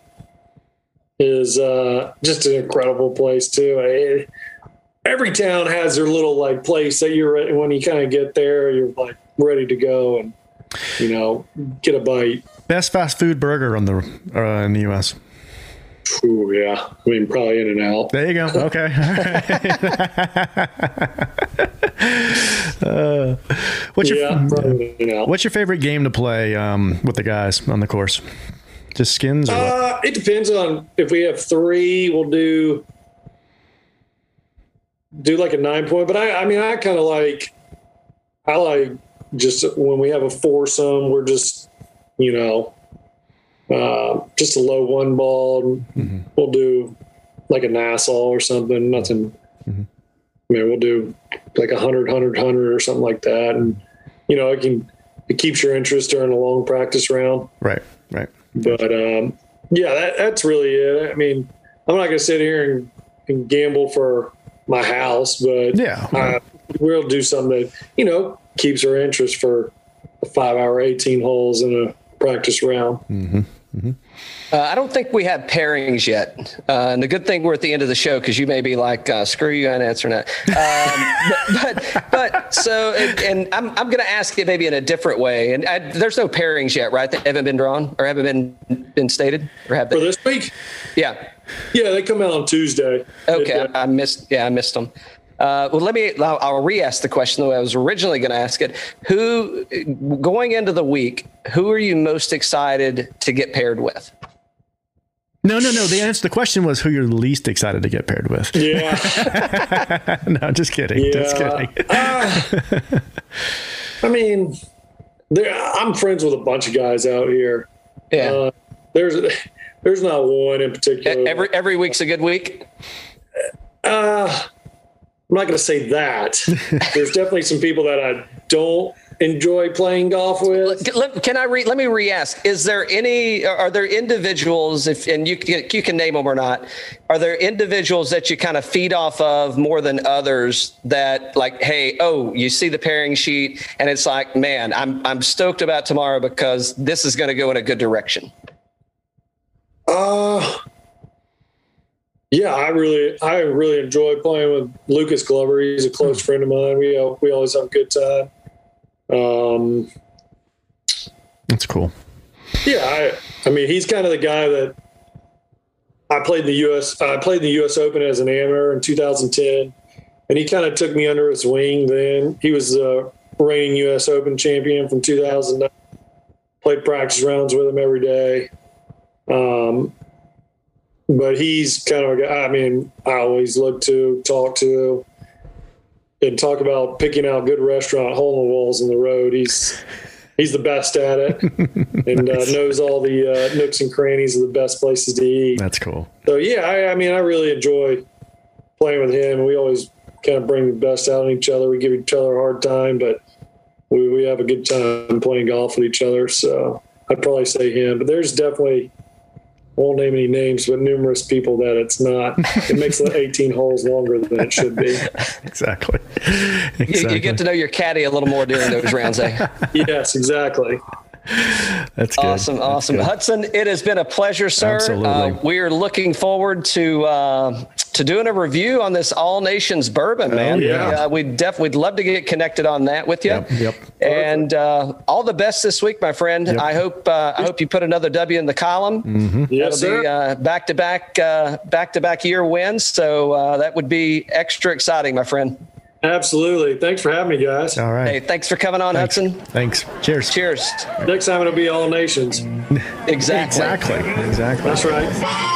is uh, just an incredible place too. It- every town has their little like place that you're when you kind of get there, you're like ready to go and you know get a bite. Best fast food burger on the uh, in the U.S. Ooh, yeah, I mean probably in and out. There you go. Okay. uh, what's your Yeah, in. What's your favorite game to play um, with the guys on the course? Just skins or? Uh, it depends on if we have three, we'll do do like a nine point. But I, I mean, I kind of like I like just when we have a foursome, we're just you know uh, just a low one ball. We'll do like a Nassau or something. Nothing. I mean, we'll do like a hundred, hundred, hundred or something like that, and you know, it can it keeps your interest during a long practice round. Right. Right. But um, yeah, that, that's really it. I mean, I'm not going to sit here and, and gamble for my house, but Yeah. uh, we'll do something that you know keeps our interest for a five hour, 18 holes in a practice round. Uh, I don't think we have pairings yet. Uh, and the good thing we're at the end of the show because you may be like, uh, screw you, I'm answering that. Um, but, but, but so, and, and I'm, I'm going to ask it maybe in a different way. And I, there's no pairings yet, right? That haven't been drawn or haven't been been stated or have For they? this week, Yeah. yeah, they come out on Tuesday. Okay. It, I missed. Yeah, I missed them. Uh, well, let me. I'll, I'll re-ask the question the way I was originally going to ask it. Who, going into the week, who are you most excited to get paired with? No, no, no. The answer. To the question was who you're least excited to get paired with. yeah. no, just kidding. Just kidding. Uh, I mean, there, I'm friends with a bunch of guys out here. Yeah. Uh, there's there's not one in particular. Every every week's a good week. Uh, I'm not going to say that. There's definitely some people that I don't enjoy playing golf with. Can I re, let me re-ask? Is there any? Are there individuals? If and you can, you can name them or not. Are there individuals that you kind of feed off of more than others? That like, hey, oh, you see the pairing sheet, and it's like, man, I'm I'm stoked about tomorrow because this is going to go in a good direction. Uh yeah, I really, I really enjoy playing with Lucas Glover. He's a close friend of mine. We uh, we always have a good time. Um, That's cool. yeah, I, I mean, he's kind of the guy that I played in the U.S. I played in the U.S. Open as an amateur in 2010, and he kind of took me under his wing. Then he was the reigning U.S. Open champion from 2009. Played practice rounds with him every day. Um, but he's kind of a guy. I mean, I always look to, talk to, and talk about picking out good restaurant hole in the walls in the road. He's he's the best at it, and uh, knows all the uh, nooks and crannies of the best places to eat. That's cool. So yeah, I, I mean, I really enjoy playing with him. We always kind of bring the best out in each other. We give each other a hard time, but we, we have a good time playing golf with each other. So I'd probably say him. But there's definitely won't name any names, but numerous people that it's not. It makes the 18 holes longer than it should be. Exactly. You, exactly. you get to know your caddy a little more during those rounds, eh? Yes, exactly. That's good. Awesome, That's awesome. good. Hudson, it has been a pleasure, sir. Absolutely. Uh, we are looking forward to uh, to doing a review on this All Nations bourbon, man. yeah. Uh, we'd def- we'd love to get connected on that with you. Yep, yep. And uh, all the best this week, my friend. I hope uh, I hope you put another W in the column. Mm-hmm. Yes, That'll sir. be uh, back to back uh, back to back year wins. So uh, that would be extra exciting, my friend. Absolutely. Thanks for having me, guys. All right. Hey, thanks for coming on, Thanks. Hudson. Thanks. Cheers. Cheers. Next time it'll be all nations. Exactly. Exactly. Exactly. That's right.